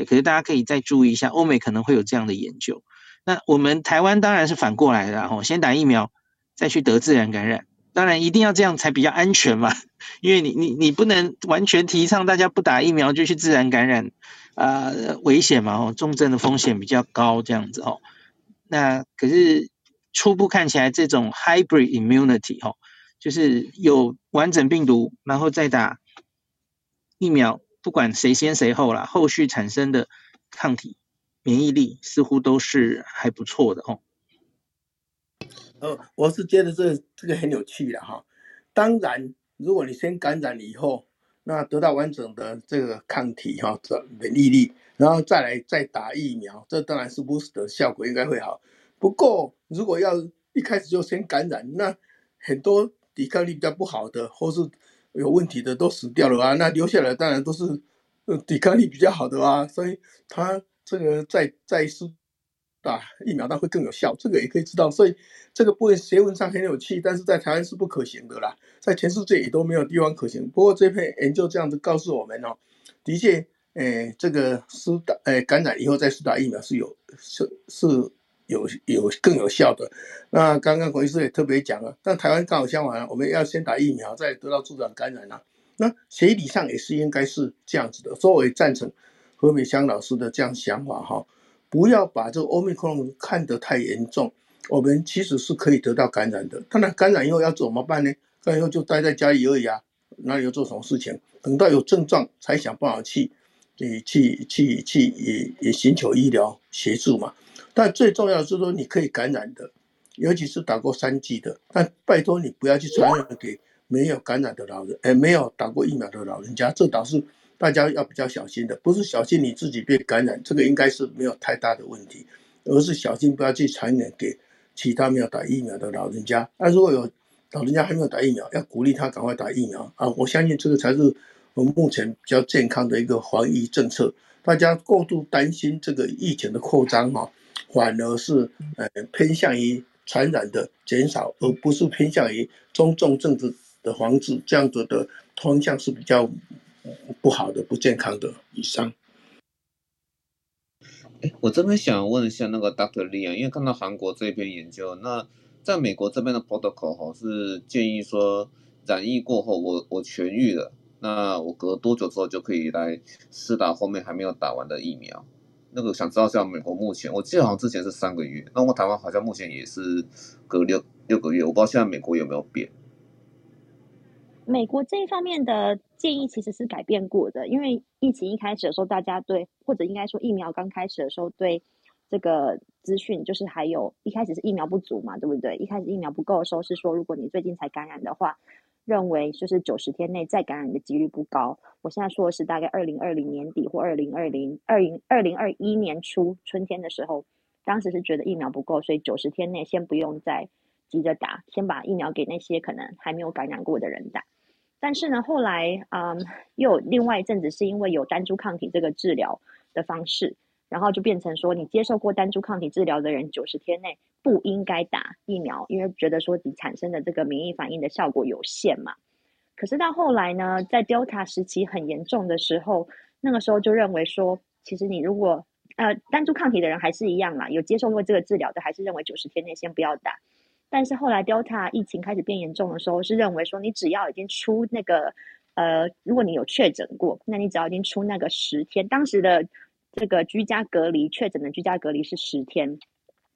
可是大家可以再注意一下，欧美可能会有这样的研究。那我们台湾当然是反过来的，然后先打疫苗，再去得自然感染，当然一定要这样才比较安全嘛，[laughs] 因为你你你不能完全提倡大家不打疫苗就去自然感染，啊、危险嘛，哦，重症的风险比较高这样子哦。那可是初步看起来这种 hybrid immunity 哦，就是有完整病毒，然后再打。疫苗不管谁先谁后啦，后续产生的抗体免疫力似乎都是还不错的哦。
呃，我是觉得这这个很有趣的哈。当然，如果你先感染了以后，那得到完整的这个抗体哈，这免疫力，然后再来再打疫苗，这当然是 boost 的效果应该会好。不过，如果要一开始就先感染，那很多抵抗力比较不好的，或是有问题的都死掉了啊，那留下来当然都是呃抵抗力比较好的啊，所以他这个再再施打疫苗，那会更有效，这个也可以知道。所以这个部分学问上很有趣，但是在台湾是不可行的啦，在全世界也都没有地方可行。不过这篇研究这样子告诉我们哦，的确，诶，这个施打诶感染以后再施打疫苗是有是是。有有更有效的，那刚刚孔医师也特别讲了，但台湾刚好相反，我们要先打疫苗，再得到自然感染啊。那学理上也是应该是这样子的，所以我也赞成何美香老师的这样想法哈，不要把这个欧米克戎看得太严重，我们其实是可以得到感染的。当然感染以后要怎么办呢？感染以后就待在家里而已啊，哪里要做什么事情？等到有症状才想办法去，去去去去也也寻求医疗协助嘛。但最重要的是说，你可以感染的，尤其是打过三剂的。但拜托你不要去传染给没有感染的老人，哎，没有打过疫苗的老人家，这倒是大家要比较小心的。不是小心你自己被感染，这个应该是没有太大的问题，而是小心不要去传染给其他没有打疫苗的老人家。那如果有老人家还没有打疫苗，要鼓励他赶快打疫苗啊！我相信这个才是我们目前比较健康的一个防疫政策。大家过度担心这个疫情的扩张哈。反而是呃偏向于传染的减少，而不是偏向于中重症的防治，这样子的方向是比较不好的、不健康的。以上。
我这边想问一下那个 Dr. Lee 啊，因为看到韩国这篇研究，那在美国这边的 protocol 哈是建议说染疫过后我我痊愈了，那我隔多久之后就可以来施打后面还没有打完的疫苗？那个想知道像美国目前，我记得好像之前是三个月，那我台湾好像目前也是隔六六个月，我不知道现在美国有没有变。
美国这一方面的建议其实是改变过的，因为疫情一开始的时候，大家对或者应该说疫苗刚开始的时候，对这个资讯就是还有一开始是疫苗不足嘛，对不对？一开始疫苗不够的时候是说，如果你最近才感染的话。认为就是九十天内再感染的几率不高。我现在说的是大概二零二零年底或二零二零二零二零二一年初春天的时候，当时是觉得疫苗不够，所以九十天内先不用再急着打，先把疫苗给那些可能还没有感染过的人打。但是呢，后来嗯，又有另外一阵子是因为有单株抗体这个治疗的方式。然后就变成说，你接受过单株抗体治疗的人，九十天内不应该打疫苗，因为觉得说你产生的这个免疫反应的效果有限嘛。可是到后来呢，在 Delta 时期很严重的时候，那个时候就认为说，其实你如果呃单株抗体的人还是一样啦，有接受过这个治疗的，还是认为九十天内先不要打。但是后来 Delta 疫情开始变严重的时候，是认为说，你只要已经出那个呃，如果你有确诊过，那你只要已经出那个十天，当时的。这个居家隔离确诊的居家隔离是十天，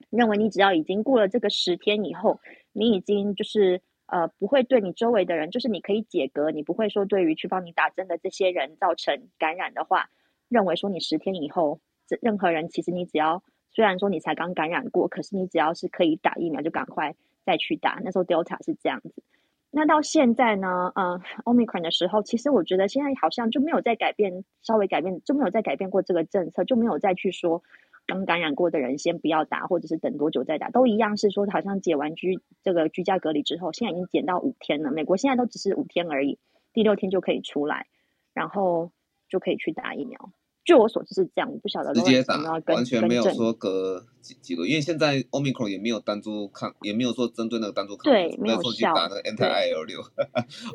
认为你只要已经过了这个十天以后，你已经就是呃不会对你周围的人，就是你可以解隔，你不会说对于去帮你打针的这些人造成感染的话，认为说你十天以后，这任何人其实你只要虽然说你才刚感染过，可是你只要是可以打疫苗，就赶快再去打。那时候 Delta 是这样子。那到现在呢？呃，Omicron 的时候，其实我觉得现在好像就没有再改变，稍微改变就没有再改变过这个政策，就没有再去说刚感染过的人先不要打，或者是等多久再打，都一样是说好像解完居这个居家隔离之后，现在已经减到五天了。美国现在都只是五天而已，第六天就可以出来，然后就可以去打疫苗。据我所知是这样，我不晓得直接打，
完全没有说隔几几个，因为现在 Omicron 也没有单独抗，也没有说针对那个单独抗，
对，没有说去。
打那个 Anti-IL6。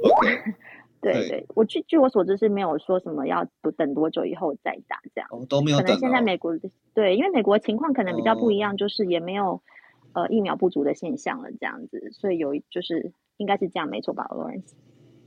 OK，[laughs]
对对，我据据我所知是没有说什么要等多久以后再打这样，
哦、都没有等。可
能现在美国对，因为美国情况可能比较不一样，就是也没有、哦、呃疫苗不足的现象了这样子，所以有就是应该是这样没错吧，Lawrence？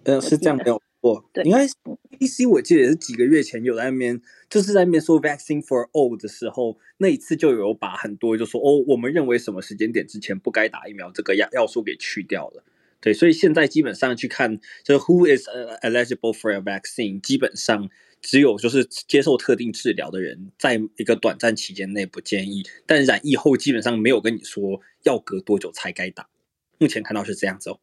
嗯，是这样没有。哦，对，应该 CDC 我记得也是几个月前有在那边，就是在那边说 vaccine for all 的时候，那一次就有把很多就说哦，我们认为什么时间点之前不该打疫苗这个要要素给去掉了。对，所以现在基本上去看，就是 who is eligible for a vaccine，基本上只有就是接受特定治疗的人，在一个短暂期间内不建议，但染疫后基本上没有跟你说要隔多久才该打。目前看到是这样子哦。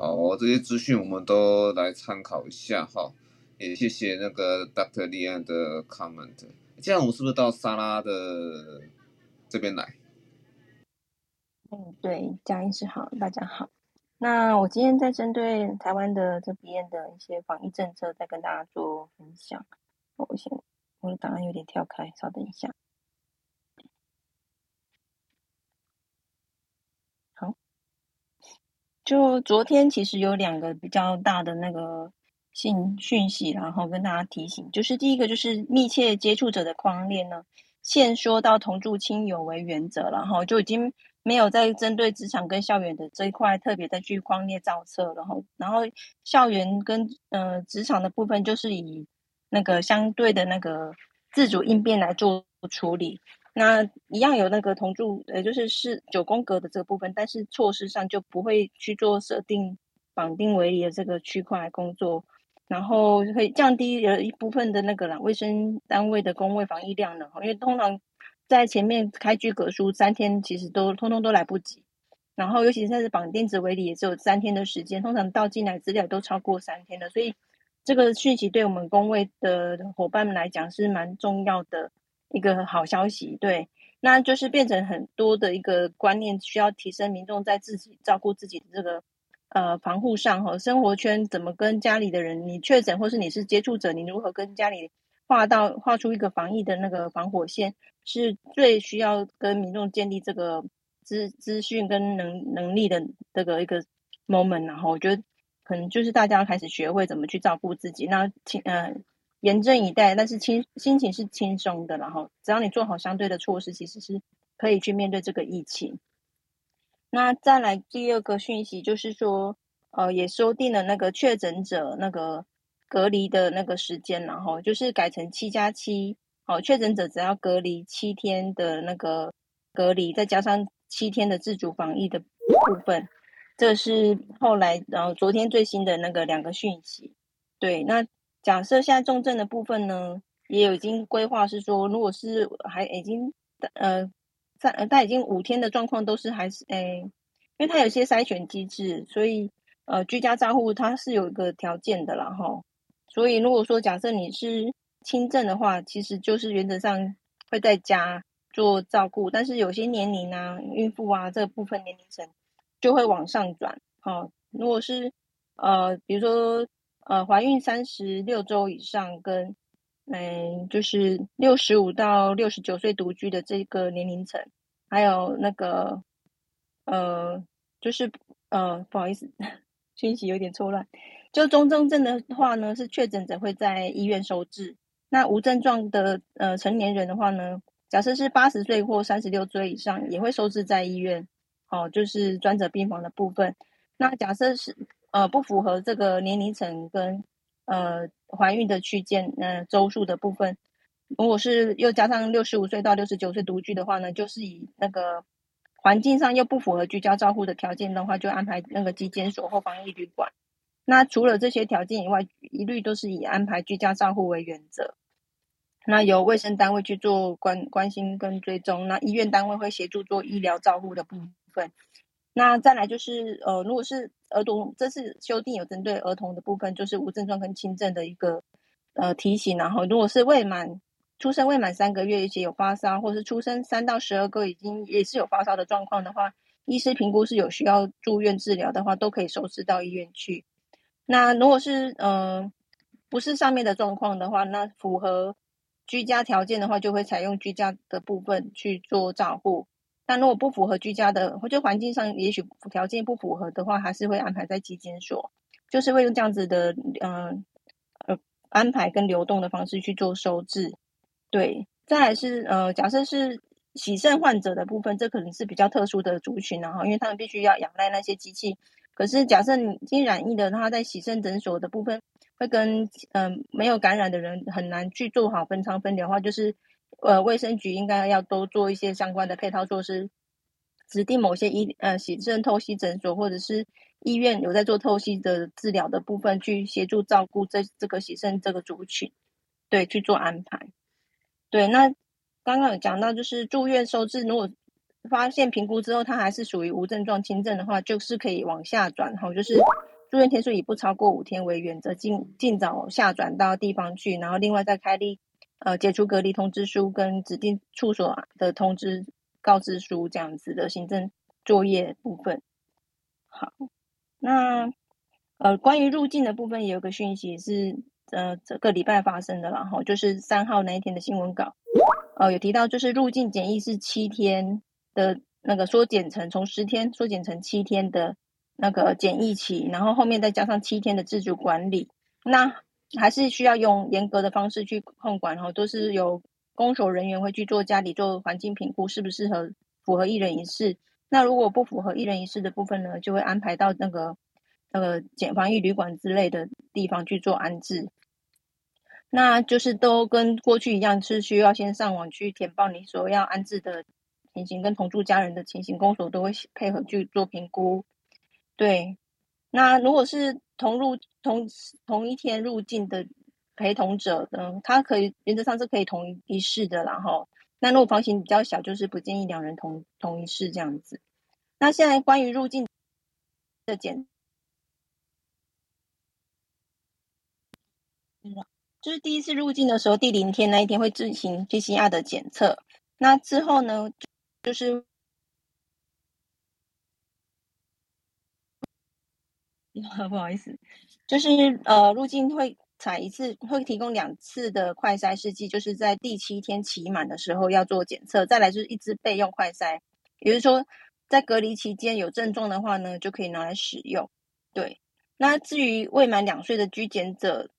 好，这些资讯我们都来参考一下哈，也谢谢那个 Dr. Lian 的 comment。这样我们是不是到莎拉的这边来？
嗯，对，江医师好，大家好。那我今天在针对台湾的这边的一些防疫政策，再跟大家做分享。我先，我的档案有点跳开，稍等一下。就昨天其实有两个比较大的那个信讯息，然后跟大家提醒，就是第一个就是密切接触者的框列呢，现说到同住亲友为原则，然后就已经没有再针对职场跟校园的这一块特别再去框列造册，然后然后校园跟呃职场的部分就是以那个相对的那个自主应变来做处理。那一样有那个同住，呃，就是是九宫格的这个部分，但是措施上就不会去做设定绑定围篱的这个区块工作，然后可以降低了一部分的那个啦卫生单位的工位防疫量呢，因为通常在前面开具格书三天，其实都通通都来不及，然后尤其是在绑电子围篱也只有三天的时间，通常到进来资料都超过三天的，所以这个讯息对我们工位的伙伴们来讲是蛮重要的。一个好消息，对，那就是变成很多的一个观念，需要提升民众在自己照顾自己的这个呃防护上和生活圈怎么跟家里的人，你确诊或是你是接触者，你如何跟家里画到画出一个防疫的那个防火线，是最需要跟民众建立这个资资讯跟能能力的这个一个 moment，然后我觉得可能就是大家开始学会怎么去照顾自己，那请呃。严阵以待，但是轻心情是轻松的，然后只要你做好相对的措施，其实是可以去面对这个疫情。那再来第二个讯息就是说，呃，也修订了那个确诊者那个隔离的那个时间，然后就是改成七加七，好，确诊者只要隔离七天的那个隔离，再加上七天的自主防疫的部分，这是后来然后昨天最新的那个两个讯息，对，那。假设现在重症的部分呢，也有已经规划是说，如果是还已经呃在呃他已经五天的状况都是还是诶、因为他有些筛选机制，所以呃居家照护它是有一个条件的啦哈。所以如果说假设你是轻症的话，其实就是原则上会在家做照顾，但是有些年龄啊，孕妇啊这个部分年龄层就会往上转。齁，如果是呃比如说。呃，怀孕三十六周以上跟，嗯、就是六十五到六十九岁独居的这个年龄层，还有那个，呃，就是呃，不好意思，[laughs] 讯息有点错乱。就中重症的话呢，是确诊者会在医院收治。那无症状的呃成年人的话呢，假设是八十岁或三十六岁以上，也会收治在医院。哦，就是专责病房的部分。那假设是。呃，不符合这个年龄层跟呃怀孕的区间，呃周数的部分，如果是又加上六十五岁到六十九岁独居的话呢，就是以那个环境上又不符合居家照护的条件的话，就安排那个基间所或防疫旅馆。那除了这些条件以外，一律都是以安排居家照护为原则。那由卫生单位去做关关心跟追踪，那医院单位会协助做医疗照护的部分。那再来就是呃，如果是儿童，这次修订有针对儿童的部分，就是无症状跟轻症的一个呃提醒。然后，如果是未满出生未满三个月，而且有发烧，或是出生三到十二个已经也是有发烧的状况的话，医师评估是有需要住院治疗的话，都可以收治到医院去。那如果是呃不是上面的状况的话，那符合。居家条件的话，就会采用居家的部分去做照护。但如果不符合居家的，或者环境上也许条件不符合的话，还是会安排在基金所，就是会用这样子的嗯呃，安排跟流动的方式去做收治。对，再来是呃，假设是洗肾患者的部分，这可能是比较特殊的族群，然后因为他们必须要仰赖那些机器。可是假设你已经染疫的，他在洗肾诊所的部分。会跟嗯、没有感染的人很难去做好分舱分流的话，就是呃卫生局应该要多做一些相关的配套措施，指定某些医呃洗肾透析诊所或者是医院有在做透析的治疗的部分，去协助照顾这这个洗肾这个族群，对，去做安排。对，那刚刚有讲到就是住院收治，如果发现评估之后他还是属于无症状轻症的话，就是可以往下转，哈，就是。住院天数以不超过五天为原则，尽尽早下转到地方去，然后另外再开立呃解除隔离通知书跟指定处所的通知告知书这样子的行政作业部分。好，那呃关于入境的部分也有个讯息是呃这个礼拜发生的，然后就是三号那一天的新闻稿，呃有提到就是入境检疫是七天的那个缩减成从十天缩减成七天的。那个检疫期，然后后面再加上七天的自主管理，那还是需要用严格的方式去控管，然后都是有公所人员会去做家里做环境评估，适不适合符合一人一室。那如果不符合一人一室的部分呢，就会安排到那个那个简防疫旅馆之类的地方去做安置。那就是都跟过去一样，是需要先上网去填报你所要安置的情形跟同住家人的情形，公所都会配合去做评估。对，那如果是同入同同一天入境的陪同者呢，他可以原则上是可以同一室的，然后那如果房型比较小，就是不建议两人同同一室这样子。那现在关于入境的检，就是第一次入境的时候，第零天那一天会进行 PCR 的检测，那之后呢，就是。[laughs] 不好意思，就是呃，入境会采一次，会提供两次的快筛试剂，就是在第七天期满的时候要做检测，再来就是一支备用快筛，也就是说在隔离期间有症状的话呢，就可以拿来使用。对，那至于未满两岁的居检者，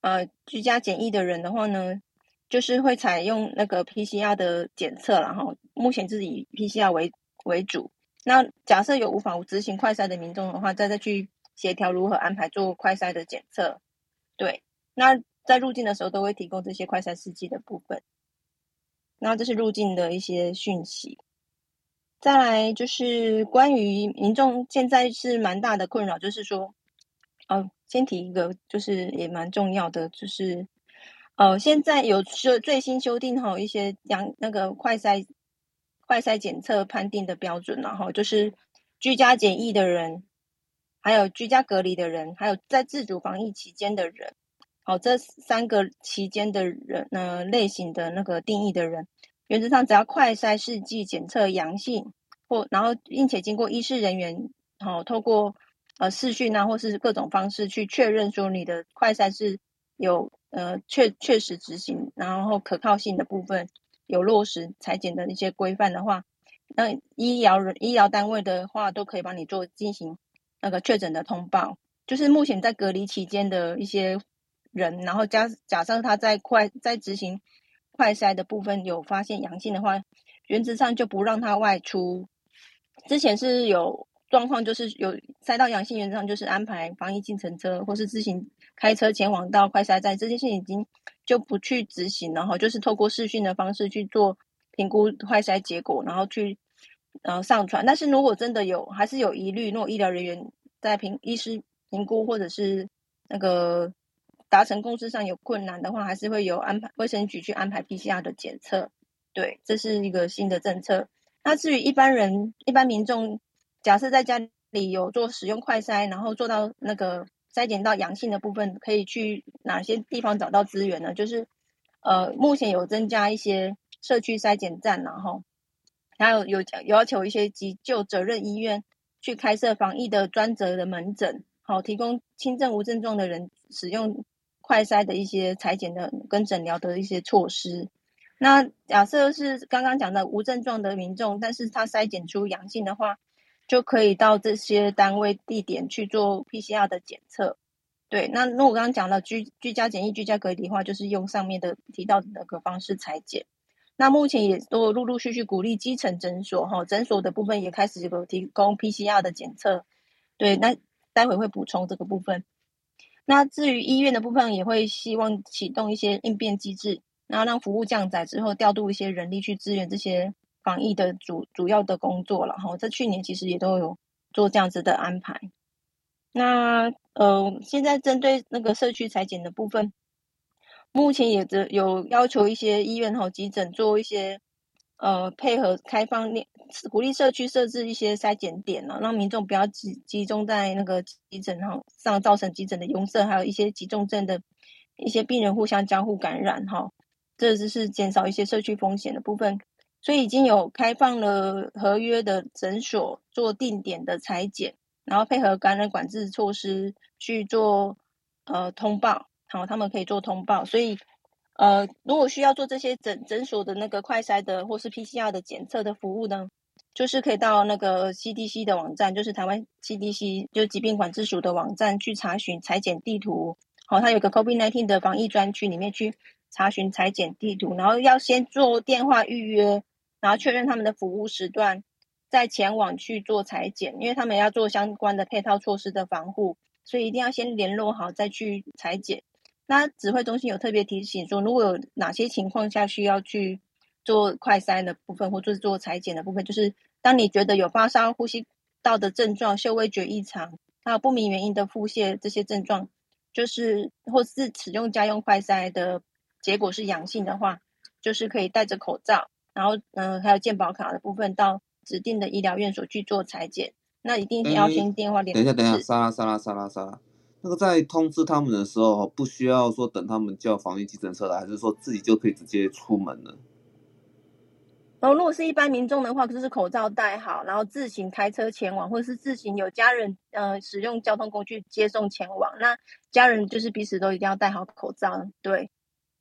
呃，居家检疫的人的话呢，就是会采用那个 PCR 的检测，然后目前是以 PCR 为为主。那假设有无法执行快筛的民众的话，再再去。协调如何安排做快筛的检测，对，那在入境的时候都会提供这些快筛试剂的部分。那这是入境的一些讯息。再来就是关于民众现在是蛮大的困扰，就是说，哦，先提一个，就是也蛮重要的，就是，哦，现在有修最新修订好一些阳那个快筛快筛检测判定的标准，然后就是居家检疫的人。还有居家隔离的人，还有在自主防疫期间的人，好，这三个期间的人，呃，类型的那个定义的人，原则上只要快筛试剂检测阳性，或然后并且经过医师人员，好，透过呃视讯啊，或是各种方式去确认说你的快筛是有呃确确实执行，然后可靠性的部分有落实采检的一些规范的话，那医疗人医疗单位的话都可以帮你做进行。那个确诊的通报，就是目前在隔离期间的一些人，然后加假设他在快在执行快筛的部分有发现阳性的话，原则上就不让他外出。之前是有状况，就是有筛到阳性，原则上就是安排防疫进程车或是自行开车前往到快筛站，这件事情已经就不去执行，然后就是透过视讯的方式去做评估快筛结果，然后去。然后上传，但是如果真的有，还是有疑虑，如果医疗人员在评医师评估或者是那个达成共识上有困难的话，还是会有安排卫生局去安排 PCR 的检测。对，这是一个新的政策。那至于一般人、一般民众，假设在家里有做使用快筛，然后做到那个筛检到阳性的部分，可以去哪些地方找到资源呢？就是呃，目前有增加一些社区筛检站，然后还有有有要求一些急救责任医院去开设防疫的专责的门诊，好，提供轻症无症状的人使用快筛的一些裁剪的跟诊疗的一些措施。那假设是刚刚讲的无症状的民众，但是他筛检出阳性的话，就可以到这些单位地点去做 PCR 的检测。对，那那我刚刚讲的居居家检疫、居家隔离的话，就是用上面的提到的那个方式裁剪。那目前也都陆陆续续鼓励基层诊所哈，诊所的部分也开始有提供 PCR 的检测。对，那待会会补充这个部分。那至于医院的部分，也会希望启动一些应变机制。然后让服务降载之后，调度一些人力去支援这些防疫的主主要的工作了哈。在去年其实也都有做这样子的安排。那呃，现在针对那个社区采检的部分，目前也只有要求一些医院和急诊做一些呃配合开放，鼓励社区设置一些筛检点了，让民众不要集集中在那个急诊哈上，造成急诊的拥塞，还有一些急重症的一些病人互相交互感染哈。这只是减少一些社区风险的部分，所以已经有开放了合约的诊所做定点的采检，然后配合感染管制措施去做呃通报，好，他们可以做通报。所以呃，如果需要做这些诊诊所的那个快筛的或是 PCR 的检测的服务呢，就是可以到那个 CDC 的网站，就是台湾 CDC 就疾病管制署的网站去查询裁剪地图。好，它有个 COVID-19 的防疫专区里面去。查询裁剪地图，然后要先做电话预约，然后确认他们的服务时段，再前往去做裁剪，因为他们要做相关的配套措施的防护，所以一定要先联络好再去裁剪。那指挥中心有特别提醒说，如果有哪些情况下需要去做快筛的部分，或者是做裁剪的部分，就是当你觉得有发烧、呼吸道的症状、嗅味觉异常，还有不明原因的腹泻这些症状，就是或是使用家用快筛的。结果是阳性的话，就是可以戴着口罩，然后嗯、呃，还有健保卡的部分，到指定的医疗院所去做裁剪。那一定要先电话联系。等一下，
等一下，沙拉，沙拉，沙拉，沙拉，那个在通知他们的时候，不需要说等他们叫防疫计程车来，还是说自己就可以直接出门了？
哦，如果是一般民众的话，就是口罩戴好，然后自行开车前往，或者是自行有家人呃使用交通工具接送前往。那家人就是彼此都一定要戴好口罩，对。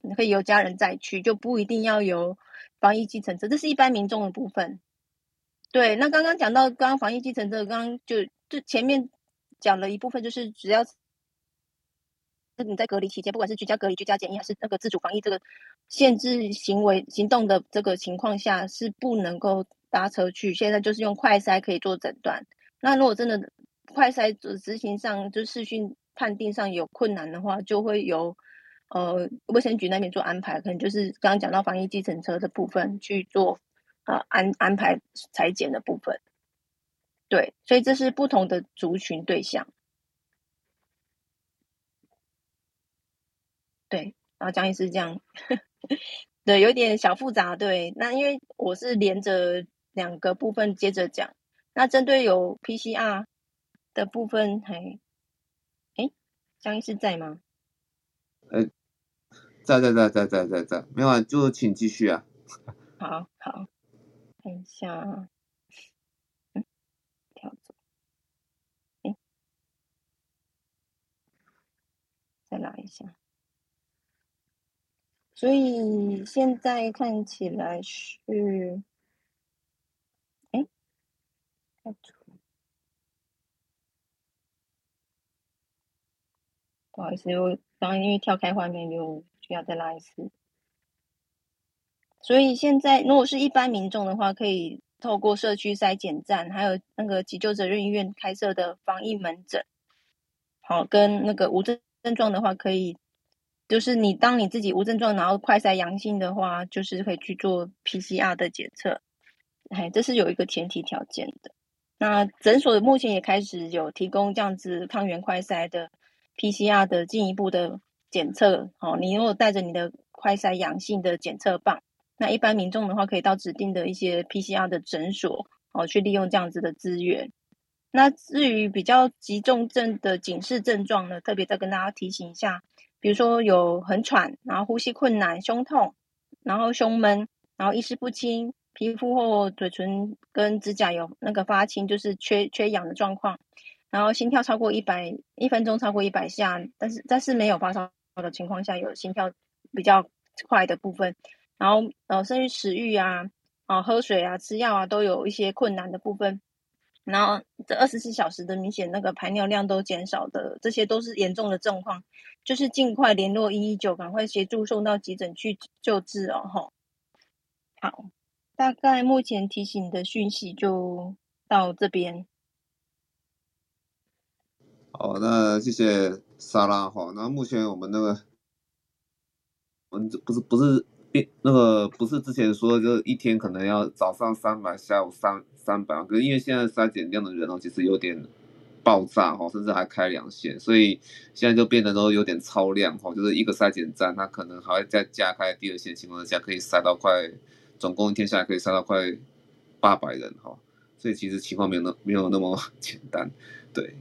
你可以由家人再去，就不一定要由防疫计程车，这是一般民众的部分。对，那刚刚讲到刚刚防疫计程车，刚刚就就前面讲了一部分，就是只要你在隔离期间，不管是居家隔离、居家检疫，还是那个自主防疫这个限制行为行动的这个情况下，是不能够搭车去。现在就是用快筛可以做诊断。那如果真的快筛执行上就视讯判定上有困难的话，就会由。呃，卫生局那边做安排，可能就是刚刚讲到防疫计程车的部分去做啊、安安排裁剪的部分。对，所以这是不同的族群对象。对，然后江医师这样，[laughs] 对，有点小复杂。对，那因为我是连着两个部分接着讲。那针对有 PCR 的部分，还，哎，江医师在吗？
呃。在在在在在在在，没有啊，就请继续啊。[laughs]
好好，看一下，嗯，跳走，哎，再来一下。所以现在看起来是，哎，跳走，不好意思，我刚刚因为跳开画面就。要再拉一次，所以现在如果是一般民众的话，可以透过社区筛检站，还有那个急救责任医院开设的防疫门诊，好，跟那个无症症状的话，可以就是你当你自己无症状，然后快筛阳性的话，就是可以去做 PCR 的检测，哎，这是有一个前提条件的。那诊所目前也开始有提供这样子抗原快筛的 PCR 的进一步的。检测，哦，你如果带着你的快筛阳性的检测棒，那一般民众的话，可以到指定的一些 PCR 的诊所，哦，去利用这样子的资源。那至于比较急重症的警示症状呢，特别再跟大家提醒一下，比如说有很喘，然后呼吸困难、胸痛，然后胸闷，然后意识不清，皮肤或嘴唇跟指甲有那个发青，就是缺缺氧的状况，然后心跳超过一百，一分钟超过一百下，但是但是没有发烧的情况下，有心跳比较快的部分，然后呃，甚至食欲啊，啊，喝水啊，吃药啊，都有一些困难的部分。然后这二十四小时的明显那个排尿量都减少的，这些都是严重的状况，就是尽快联络一一九，赶快协助送到急诊去救治哦。吼，好，大概目前提醒的讯息就到这边。
好，那谢谢莎拉哈。那目前我们那个，我们不是不是。那个不是之前说，就是一天可能要早上三百，下午三三百，可是因为现在筛检量的人哦，其实有点爆炸哈，甚至还开两线，所以现在就变得都有点超量哈，就是一个筛检站，它可能还会再加开第二线情况下，可以塞到快，总共一天下来可以塞到快八百人哈，所以其实情况没有那没有那么 [laughs] 简单，对。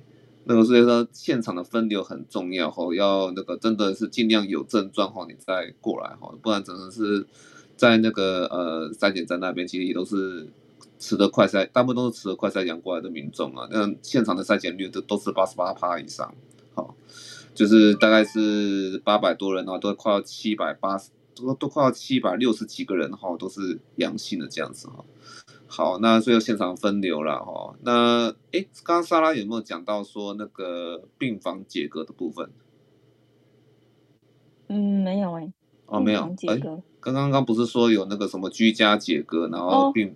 那个所以说现场的分流很重要哈，要那个真的是尽量有症状哈，你再过来哈，不然只能是在那个呃筛检站那边，其实也都是持的快筛，大部分都是持的快筛阳过来的民众啊，那现场的筛检率都都是八十八趴以上，好，就是大概是八百多人的话，都快要七百八十，都都快要七百六十几个人哈，都是阳性的这样子哈。好，那最后现场分流了哈。那诶，刚刚莎拉有没有讲到说那个病房解隔的部分？
嗯，没有哎。
哦，没有。哎，刚刚刚不是说有那个什么居家解隔，然后病、哦、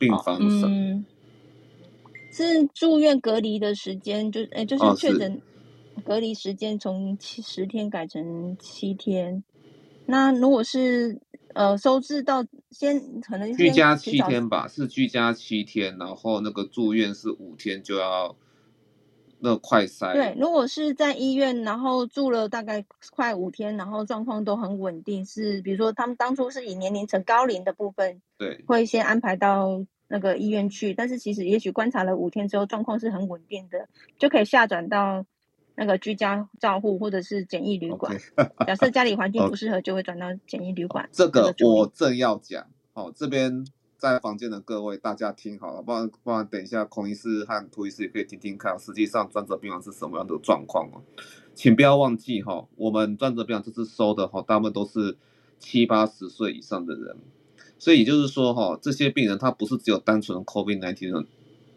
病房？嗯，
是住院隔离的时间，就哎，就是确诊隔离时间从七十天改成七天。那如果是呃收治到先可能先
居家七天吧，是居家七天，然后那个住院是五天就要那快筛。
对，如果是在医院，然后住了大概快五天，然后状况都很稳定，是比如说他们当初是以年龄层高龄的部分，
对，
会先安排到那个医院去，但是其实也许观察了五天之后，状况是很稳定的，就可以下转到。那个居家照护或者是简易旅馆，okay. 假设家里环境不适合，就会转到简易旅馆。[laughs]
这个我正要讲，好、哦，这边在房间的各位，大家听好了，不然不然等一下孔医师和涂医师也可以听听看，实际上专责病房是什么样的状况哦。请不要忘记哈、我们专责病房这次收的哈，大部分都是七八十岁以上的人，所以也就是说哈，这些病人他不是只有单纯 COVID-19 的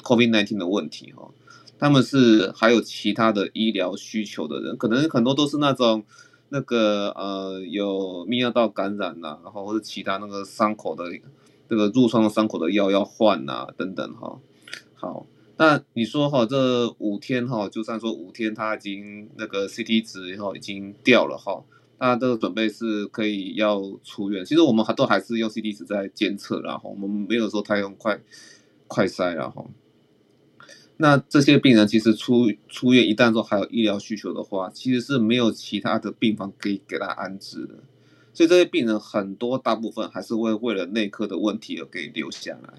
COVID-19 的问题哈。他们是还有其他的医疗需求的人，可能很多都是那种那个呃有泌尿道感染呐、然后或者其他那个伤口的这个褥疮的伤口的药要换呐、啊、等等哈。好，那你说哈这五天哈，就算说五天他已经那个 CT 值以后已经掉了哈，那这个准备是可以要出院。其实我们还都还是用 CT 值在监测，然后我们没有说太用快快筛然后。那这些病人其实出出院一旦说还有医疗需求的话，其实是没有其他的病房可以给他安置的，所以这些病人很多大部分还是会为了内科的问题而给留下来。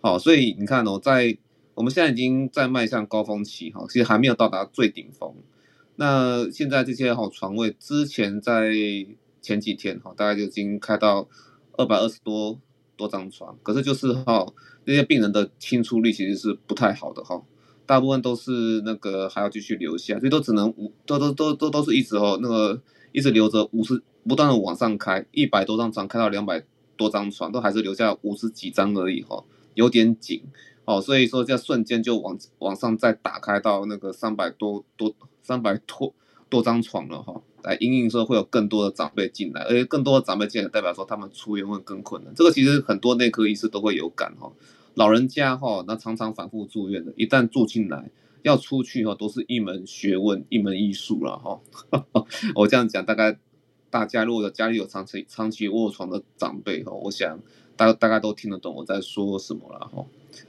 好，所以你看哦，在我们现在已经在迈向高峰期哈，其实还没有到达最顶峰。那现在这些好床位，之前在前几天哈，大概就已经开到二百二十多多张床，可是就是哈，那些病人的清出率其实是不太好的哈。大部分都是那个还要继续留下，所以都只能五都都都都都是一直哦，那个一直留着五十，不断的往上开，一百多张床开到两百多张床，都还是留下五十几张而已哈，有点紧哦，所以说这瞬间就往往上再打开到那个三百多多三百多多张床了哈，来因应说会有更多的长辈进来，而且更多的长辈进来代表说他们出院会更困难，这个其实很多内科医师都会有感哈。老人家哈，那常常反复住院的，一旦住进来，要出去哈，都是一门学问，一门艺术了哈。[laughs] 我这样讲，大概大家如果家里有长期长期卧床的长辈哈，我想大大概都听得懂我在说什么了哈。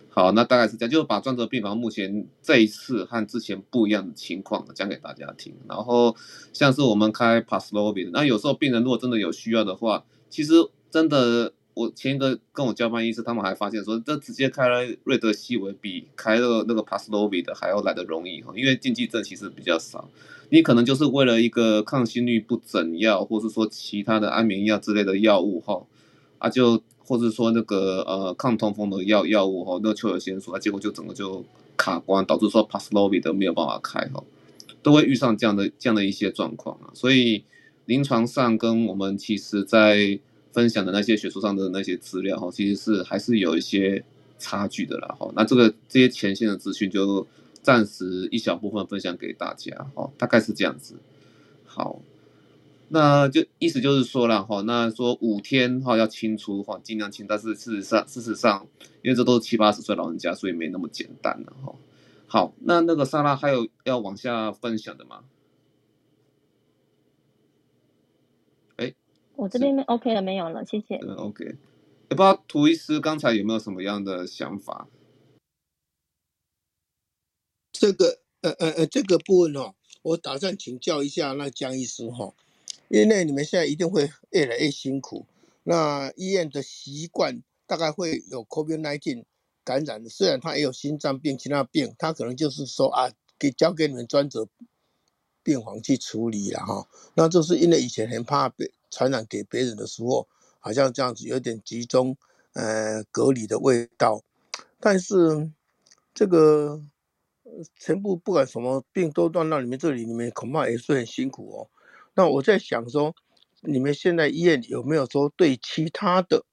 好，那大概是这样，就是把专责病房目前这一次和之前不一样的情况讲给大家听。然后像是我们开 Paxlovid，那有时候病人如果真的有需要的话，其实真的，我前一个跟我交班医师，他们还发现说，这直接开了瑞德西韦比开了那个 Paxlovid 的还要来得容易哈，因为禁忌症其实比较少，你可能就是为了一个抗心律不整药，或是说其他的安眠药之类的药物哈，啊就。或者说那个呃抗痛风的药药物哈，那邱有先说，结果就整个就卡关，导致说 Paxlovid 的没有办法开哈，都会遇上这样的这样的一些状况啊。所以临床上跟我们其实在分享的那些学术上的那些资料哈，其实是还是有一些差距的啦哈。那这个这些前线的资讯就暂时一小部分分享给大家哈，大概是这样子。好。那就意思就是说了哈，那说五天哈要清出哈，尽量清，但是事实上事实上，因为这都是七八十岁老人家，所以没那么简单了哈。好，那那个莎拉还有要往下分享的吗？哎，
我这边 OK 了没有了，谢谢。
嗯，OK，也不知道涂医师刚才有没有什么样的想法？
这个呃呃呃，这个部分哈，我打算请教一下那江医师哈。因为你们现在一定会越来越辛苦，那医院的习惯大概会有 COVID-19 感染，虽然他也有心脏病、其他病，他可能就是说啊，给交给你们专责病房去处理了哈。那就是因为以前很怕被传染给别人的时候，好像这样子有点集中呃隔离的味道，但是这个全部不管什么病都断到你们这里，你们恐怕也是很辛苦哦。那我在想说，你们现在医院有没有说对其他的，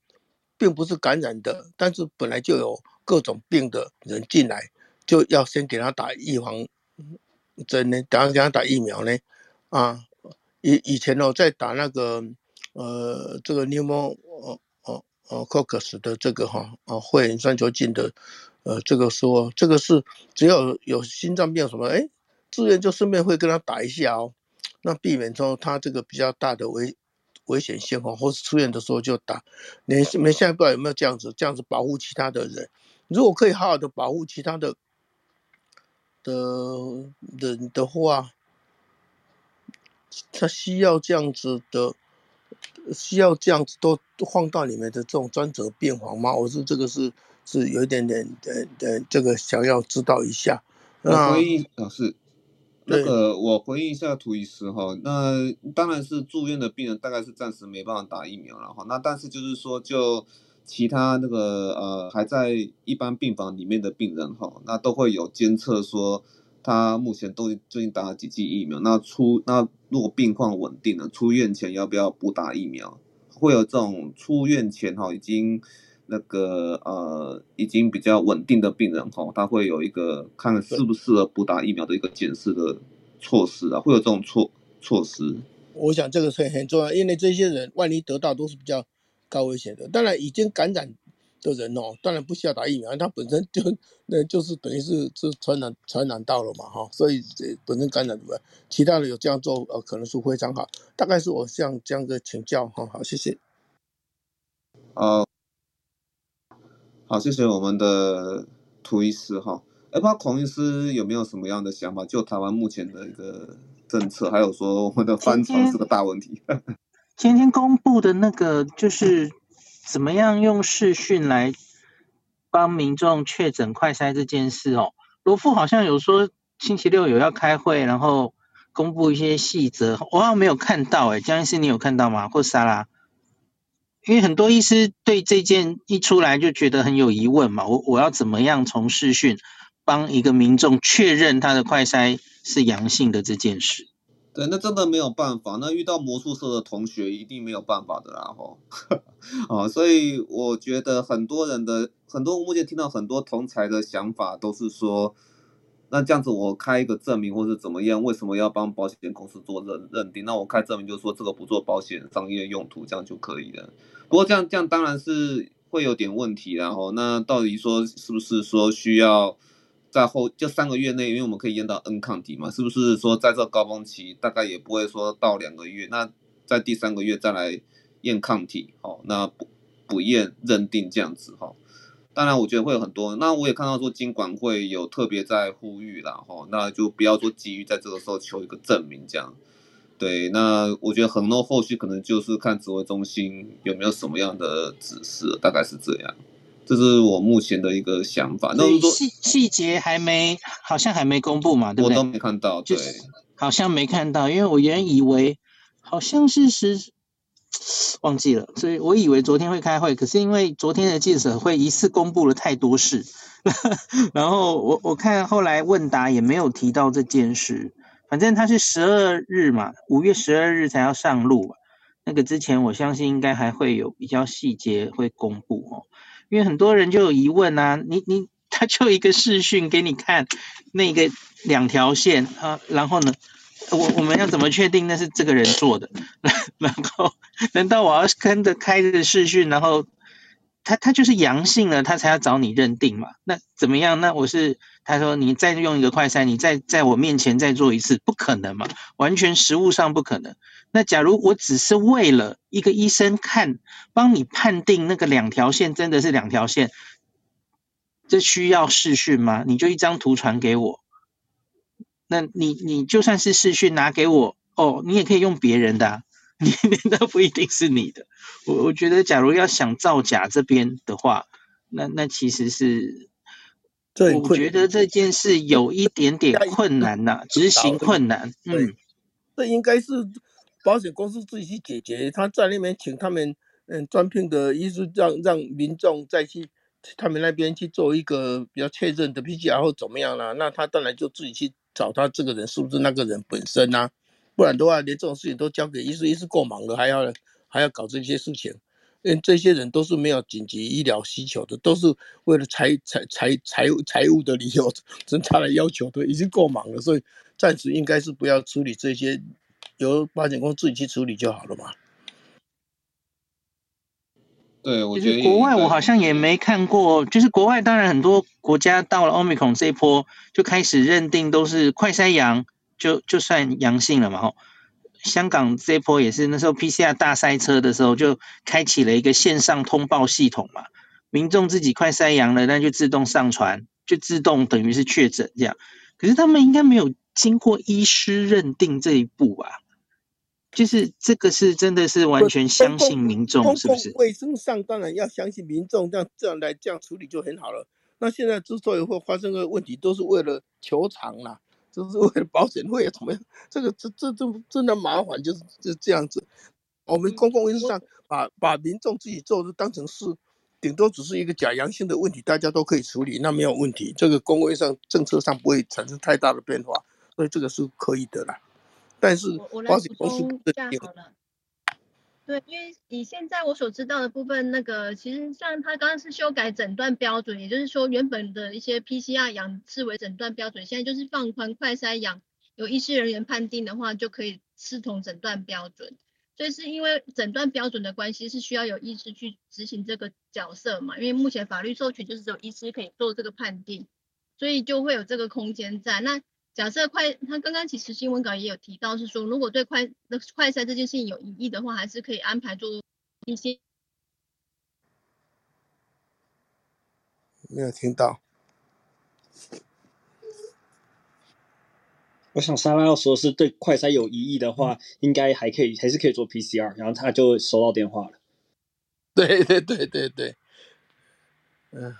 并不是感染的，但是本来就有各种病的人进来，就要先给他打预防针呢？等下给他打疫苗呢？啊，以以前呢，在打那个呃这个 pneumococcus 的这个哈啊肺炎链球菌的呃这个说这个是只要有，心脏病什么哎，自愿就顺便会跟他打一下哦。那避免说他这个比较大的危危险性哦，或是出院的时候就打。你们现在不知道有没有这样子，这样子保护其他的人。如果可以好好的保护其他的的人的话，他需要这样子的，需要这样子都放到你们的这种专责病房吗？我说这个是是有一点点的的这个想要知道一下。那
回应啊是。那个，我回应一下涂医师哈，那当然是住院的病人，大概是暂时没办法打疫苗了哈。那但是就是说，就其他那个呃还在一般病房里面的病人哈，那都会有监测说他目前都最近打了几剂疫苗。那出那如果病况稳定了，出院前要不要补打疫苗？会有这种出院前哈已经。那个呃，已经比较稳定的病人哈，他会有一个看适不适合补打疫苗的一个检视的措施啊，会有这种措措施。
我想这个是很重要，因为这些人万一得到都是比较高危险的。当然，已经感染的人哦，当然不需要打疫苗，他本身就 [laughs] 那就是等于是是传染传染到了嘛哈，所以这本身感染的，其他的有这样做呃，可能是非常好。大概是我这样这样的请教哈，好，谢谢。
呃。好，谢谢我们的涂医师哈。哎，不知道孔医师有没有什么样的想法？就台湾目前的一个政策，还有说我们的翻船是个大问题。[laughs]
今天公布的那个就是怎么样用视讯来帮民众确诊快筛这件事哦。罗富好像有说星期六有要开会，然后公布一些细则，我好像没有看到哎。江医师，你有看到吗？或莎拉？因为很多医师对这件一出来就觉得很有疑问嘛，我我要怎么样从视讯帮一个民众确认他的快筛是阳性的这件事？
对，那真的没有办法，那遇到魔术社的同学一定没有办法的啦吼。啊，[laughs] 所以我觉得很多人的很多我目前听到很多同侪的想法都是说。那这样子，我开一个证明，或是怎么样？为什么要帮保险公司做认认定？那我开证明就是说这个不做保险商业用途，这样就可以了。不过这样这样当然是会有点问题，然后那到底说是不是说需要在后就三个月内，因为我们可以验到 N 抗体嘛？是不是说在这高峰期大概也不会说到两个月？那在第三个月再来验抗体，好，那不不验认定这样子哈。当然我觉得会有很多。那我也看到说金管会有特别在呼吁啦，吼，那就不要说急于在这个时候求一个证明这样。对，那我觉得恒诺后续可能就是看指挥中心有没有什么样的指示，大概是这样。这是我目前的一个想法。那
细细节还没，好像还没公布嘛，对不对？
我都没看到，对，
好像没看到，因为我原以为好像是十，忘记了，所以我以为昨天会开会，可是因为昨天的记者会一次公布了太多事，[laughs] 然后我我看后来问答也没有提到这件事。反正他是十二日嘛，五月十二日才要上路嘛。那个之前我相信应该还会有比较细节会公布哦，因为很多人就有疑问啊，你你他就一个视讯给你看那个两条线啊，然后呢，我我们要怎么确定那是这个人做的？[laughs] 然后难道我要跟着开着视讯，然后？他他就是阳性了，他才要找你认定嘛。那怎么样？那我是他说你再用一个快筛，你再在我面前再做一次，不可能嘛，完全实物上不可能。那假如我只是为了一个医生看，帮你判定那个两条线真的是两条线，这需要视讯吗？你就一张图传给我，那你你就算是视讯拿给我，哦，你也可以用别人的啊。[laughs] 你那不一定是你的，我我觉得，假如要想造假这边的话，那那其实是，我觉得这件事有一点点困难呐、啊，[laughs] 执行困难。嗯，
这应该是保险公司自己去解决，他在那边请他们嗯专聘的医师，让让民众再去他们那边去做一个比较确认的 PCR 或怎么样啦、啊，那他当然就自己去找他这个人是不是那个人本身呐、啊。不然的话，连这种事情都交给医师，医师够忙了，还要还要搞这些事情。因为这些人都是没有紧急医疗需求的，都是为了财财财财务财务的理由，增加来要求的，已经够忙了，所以暂时应该是不要处理这些，由保险公司自己去处理就好了嘛。
对，我觉得
国外我好像也没看过，就是国外当然很多国家到了 Omicron 这一波就开始认定都是快筛阳。就就算阳性了嘛吼，香港这波也是那时候 PCR 大塞车的时候，就开启了一个线上通报系统嘛，民众自己快塞阳了，那就自动上传，就自动等于是确诊这样。可是他们应该没有经过医师认定这一步吧？就是这个是真的是完全相信民众，是不是？
卫生上当然要相信民众，这样这样来这样处理就很好了。那现在之所以会发生个问题，都是为了求偿啦。就是为了保险费怎么样？这个这这这真的麻烦，就是就这样子。我们公共卫生上把把民众自己做的当成是，顶多只是一个假阳性的问题，大家都可以处理，那没有问题。这个公共卫生政策上不会产生太大的变化，所以这个是可以的啦。但是保险公司不一定。
对，因为以现在我所知道的部分，那个其实像他刚刚是修改诊断标准，也就是说原本的一些 PCR 阳视为诊断标准，现在就是放宽快筛阳，有医师人员判定的话就可以视同诊断标准。所以是因为诊断标准的关系，是需要有医师去执行这个角色嘛？因为目前法律授权就是只有医师可以做这个判定，所以就会有这个空间在那。假设快，他刚刚其实新闻稿也有提到，是说如果对快那快筛这件事情有异议的话，还是可以安排做一些。
没有听到。
我想莎拉要说是对快筛有异议的话，嗯、应该还可以，还是可以做 PCR，然后他就收到电话了。
对对对对对，嗯。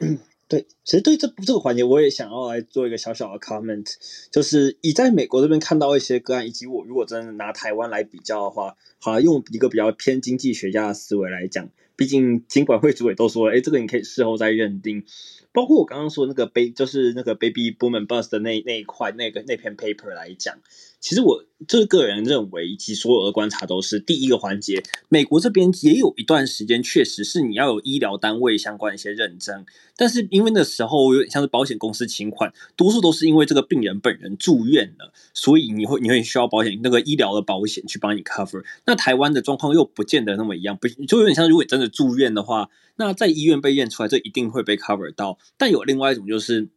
[laughs]
对，其实对这这个环节，我也想要来做一个小小的 comment，就是以在美国这边看到一些个案，以及我如果真的拿台湾来比较的话，好，用一个比较偏经济学家的思维来讲，毕竟金管会主委都说了，哎，这个你可以事后再认定。包括我刚刚说那个 baby，就是那个 baby boom and bust 的那那一块那个那篇 paper 来讲，其实我这个人认为，以及所有的观察都是第一个环节，美国这边也有一段时间确实是你要有医疗单位相关一些认证，但是因为那时候有点像是保险公司请款，多数都是因为这个病人本人住院了，所以你会你会需要保险那个医疗的保险去帮你 cover。那台湾的状况又不见得那么一样，不就有点像如果真的住院的话。那在医院被验出来，这一定会被 cover 到。但有另外一种，就是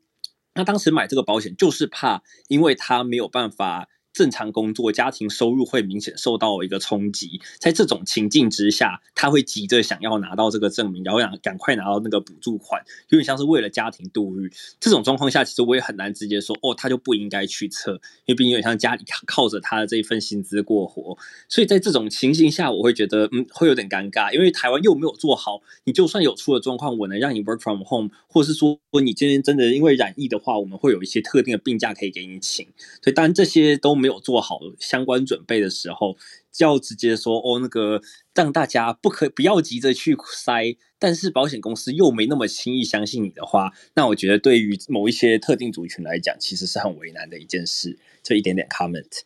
他当时买这个保险，就是怕因为他没有办法正常工作，家庭收入会明显受到一个冲击。在这种情境之下，他会急着想要拿到这个证明，然后想赶快拿到那个补助款，有点像是为了家庭度日。这种状况下，其实我也很难直接说哦，他就不应该去测，因为毕竟有点像家里靠着他的这一份薪资过活。所以在这种情形下，我会觉得嗯，会有点尴尬，因为台湾又没有做好。你就算有出了状况，我能让你 work from home，或是说你今天真的因为染疫的话，我们会有一些特定的病假可以给你请。所以当然这些都没有做好相关准备的时候，就要直接说哦，那个让大家不可不要急着去塞，但是保险公司又没那么轻易相信你的话，那我觉得对于某一些特定族群来讲，其实是很为难的一件事。这一点点 comment。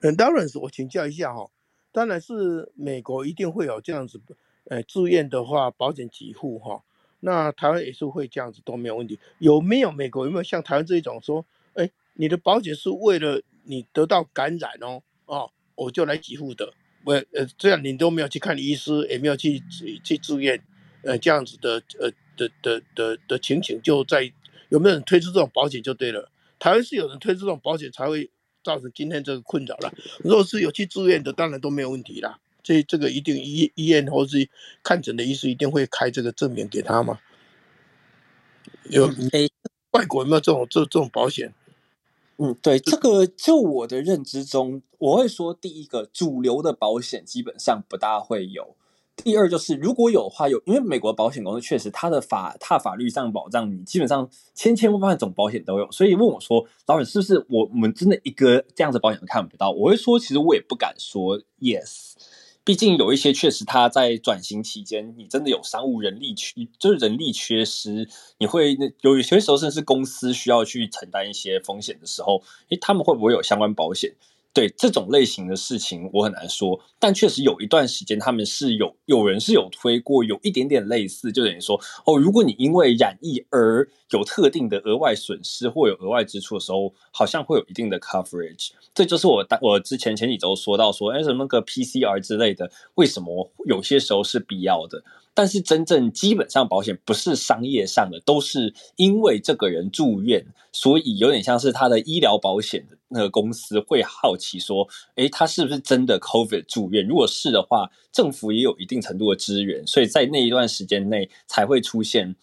嗯，当然是我请教一下哈，当然是美国一定会有这样子，呃，住院的话保险给付哈，那台湾也是会这样子都没有问题。有没有美国有没有像台湾这一种说，哎，你的保险是为了你得到感染哦，哦，我就来给付的，我呃这样你都没有去看医师，也没有去去住院，呃这样子的呃的的的的，情形就在有没有人推出这种保险就对了。台湾是有人推出这种保险才会。造成今天这个困扰了。如果是有去住院的，当然都没有问题啦。这这个一定医医院或是看诊的医师一定会开这个证明给他嘛。有，外国有没有这种这这种保险？
嗯，对，这个就我的认知中，我会说第一个主流的保险基本上不大会有。第二就是，如果有的话，有因为美国保险公司确实它的法它法律上保障你，基本上千千万万种保险都有。所以问我说，老板是不是我我们真的一个这样子保险都看不到？我会说，其实我也不敢说 yes。毕竟有一些确实他在转型期间，你真的有商务人力缺，就是人力缺失，你会有有些时候甚至公司需要去承担一些风险的时候，诶，他们会不会有相关保险？对这种类型的事情，我很难说，但确实有一段时间，他们是有有人是有推过，有一点点类似，就等于说，哦，如果你因为染疫而有特定的额外损失或有额外支出的时候，好像会有一定的 coverage。这就是我当我之前前几周说到说，哎，什么个 PCR 之类的，为什么有些时候是必要的？但是真正基本上保险不是商业上的，都是因为这个人住院，所以有点像是他的医疗保险的那个公司会好奇说，诶，他是不是真的 COVID 住院？如果是的话，政府也有一定程度的支援，所以在那一段时间内才会出现。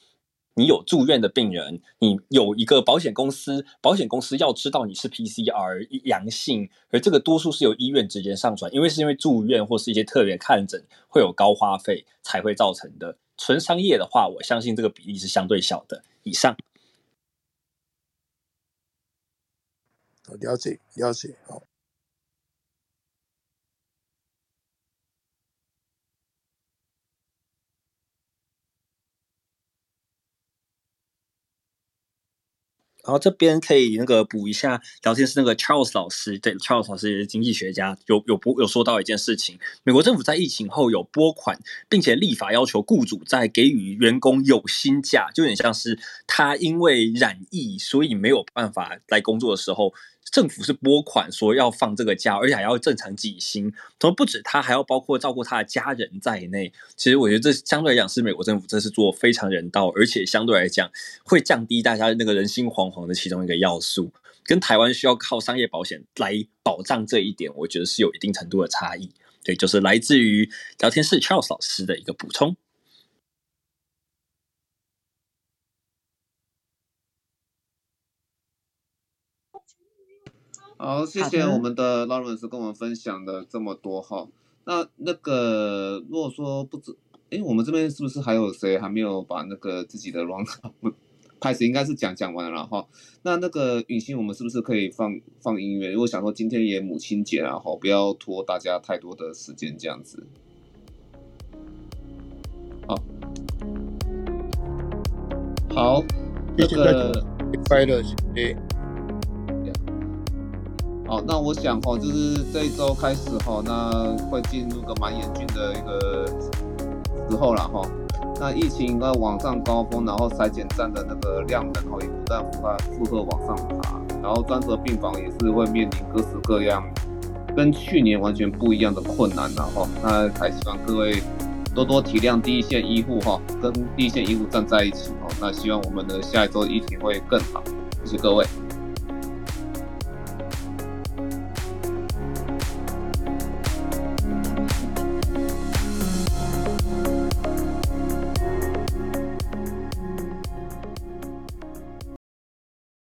你有住院的病人，你有一个保险公司，保险公司要知道你是 PCR 阳性，而这个多数是由医院直接上传，因为是因为住院或是一些特别看诊会有高花费才会造成的。纯商业的话，我相信这个比例是相对小的。以上，
了解了解，好。
然后这边可以那个补一下聊天室那个 Charles 老师，对，Charles 老师也是经济学家，有有播有说到一件事情，美国政府在疫情后有拨款，并且立法要求雇主在给予员工有薪假，就有点像是他因为染疫，所以没有办法来工作的时候。政府是拨款说要放这个假，而且还要正常给薪。同时，不止他，还要包括照顾他的家人在内。其实，我觉得这相对来讲是美国政府这是做非常人道，而且相对来讲会降低大家那个人心惶惶的其中一个要素。跟台湾需要靠商业保险来保障这一点，我觉得是有一定程度的差异。对，就是来自于聊天室 Charles 老师的一个补充。
好，谢谢我们的 Lawrence 跟我们分享的这么多哈。那那个如果说不知，哎，我们这边是不是还有谁还没有把那个自己的 round [laughs] 不开始应该是讲讲完了哈。那那个允欣，我们是不是可以放放音乐？因为我想说今天也母亲节了哈，不要拖大家太多的时间这样子。好，好，那个
快乐节。
好，那我想哈，就是这一周开始哈，那会进入个蛮严峻的一个时候了哈。那疫情应该往上高峰，然后筛检站的那个量能哈也不断负荷负荷往上爬，然后专责病房也是会面临各式各样跟去年完全不一样的困难然后，那还希望各位多多体谅第一线医护哈，跟第一线医护站在一起哈。那希望我们的下一周疫情会更好，谢谢各位。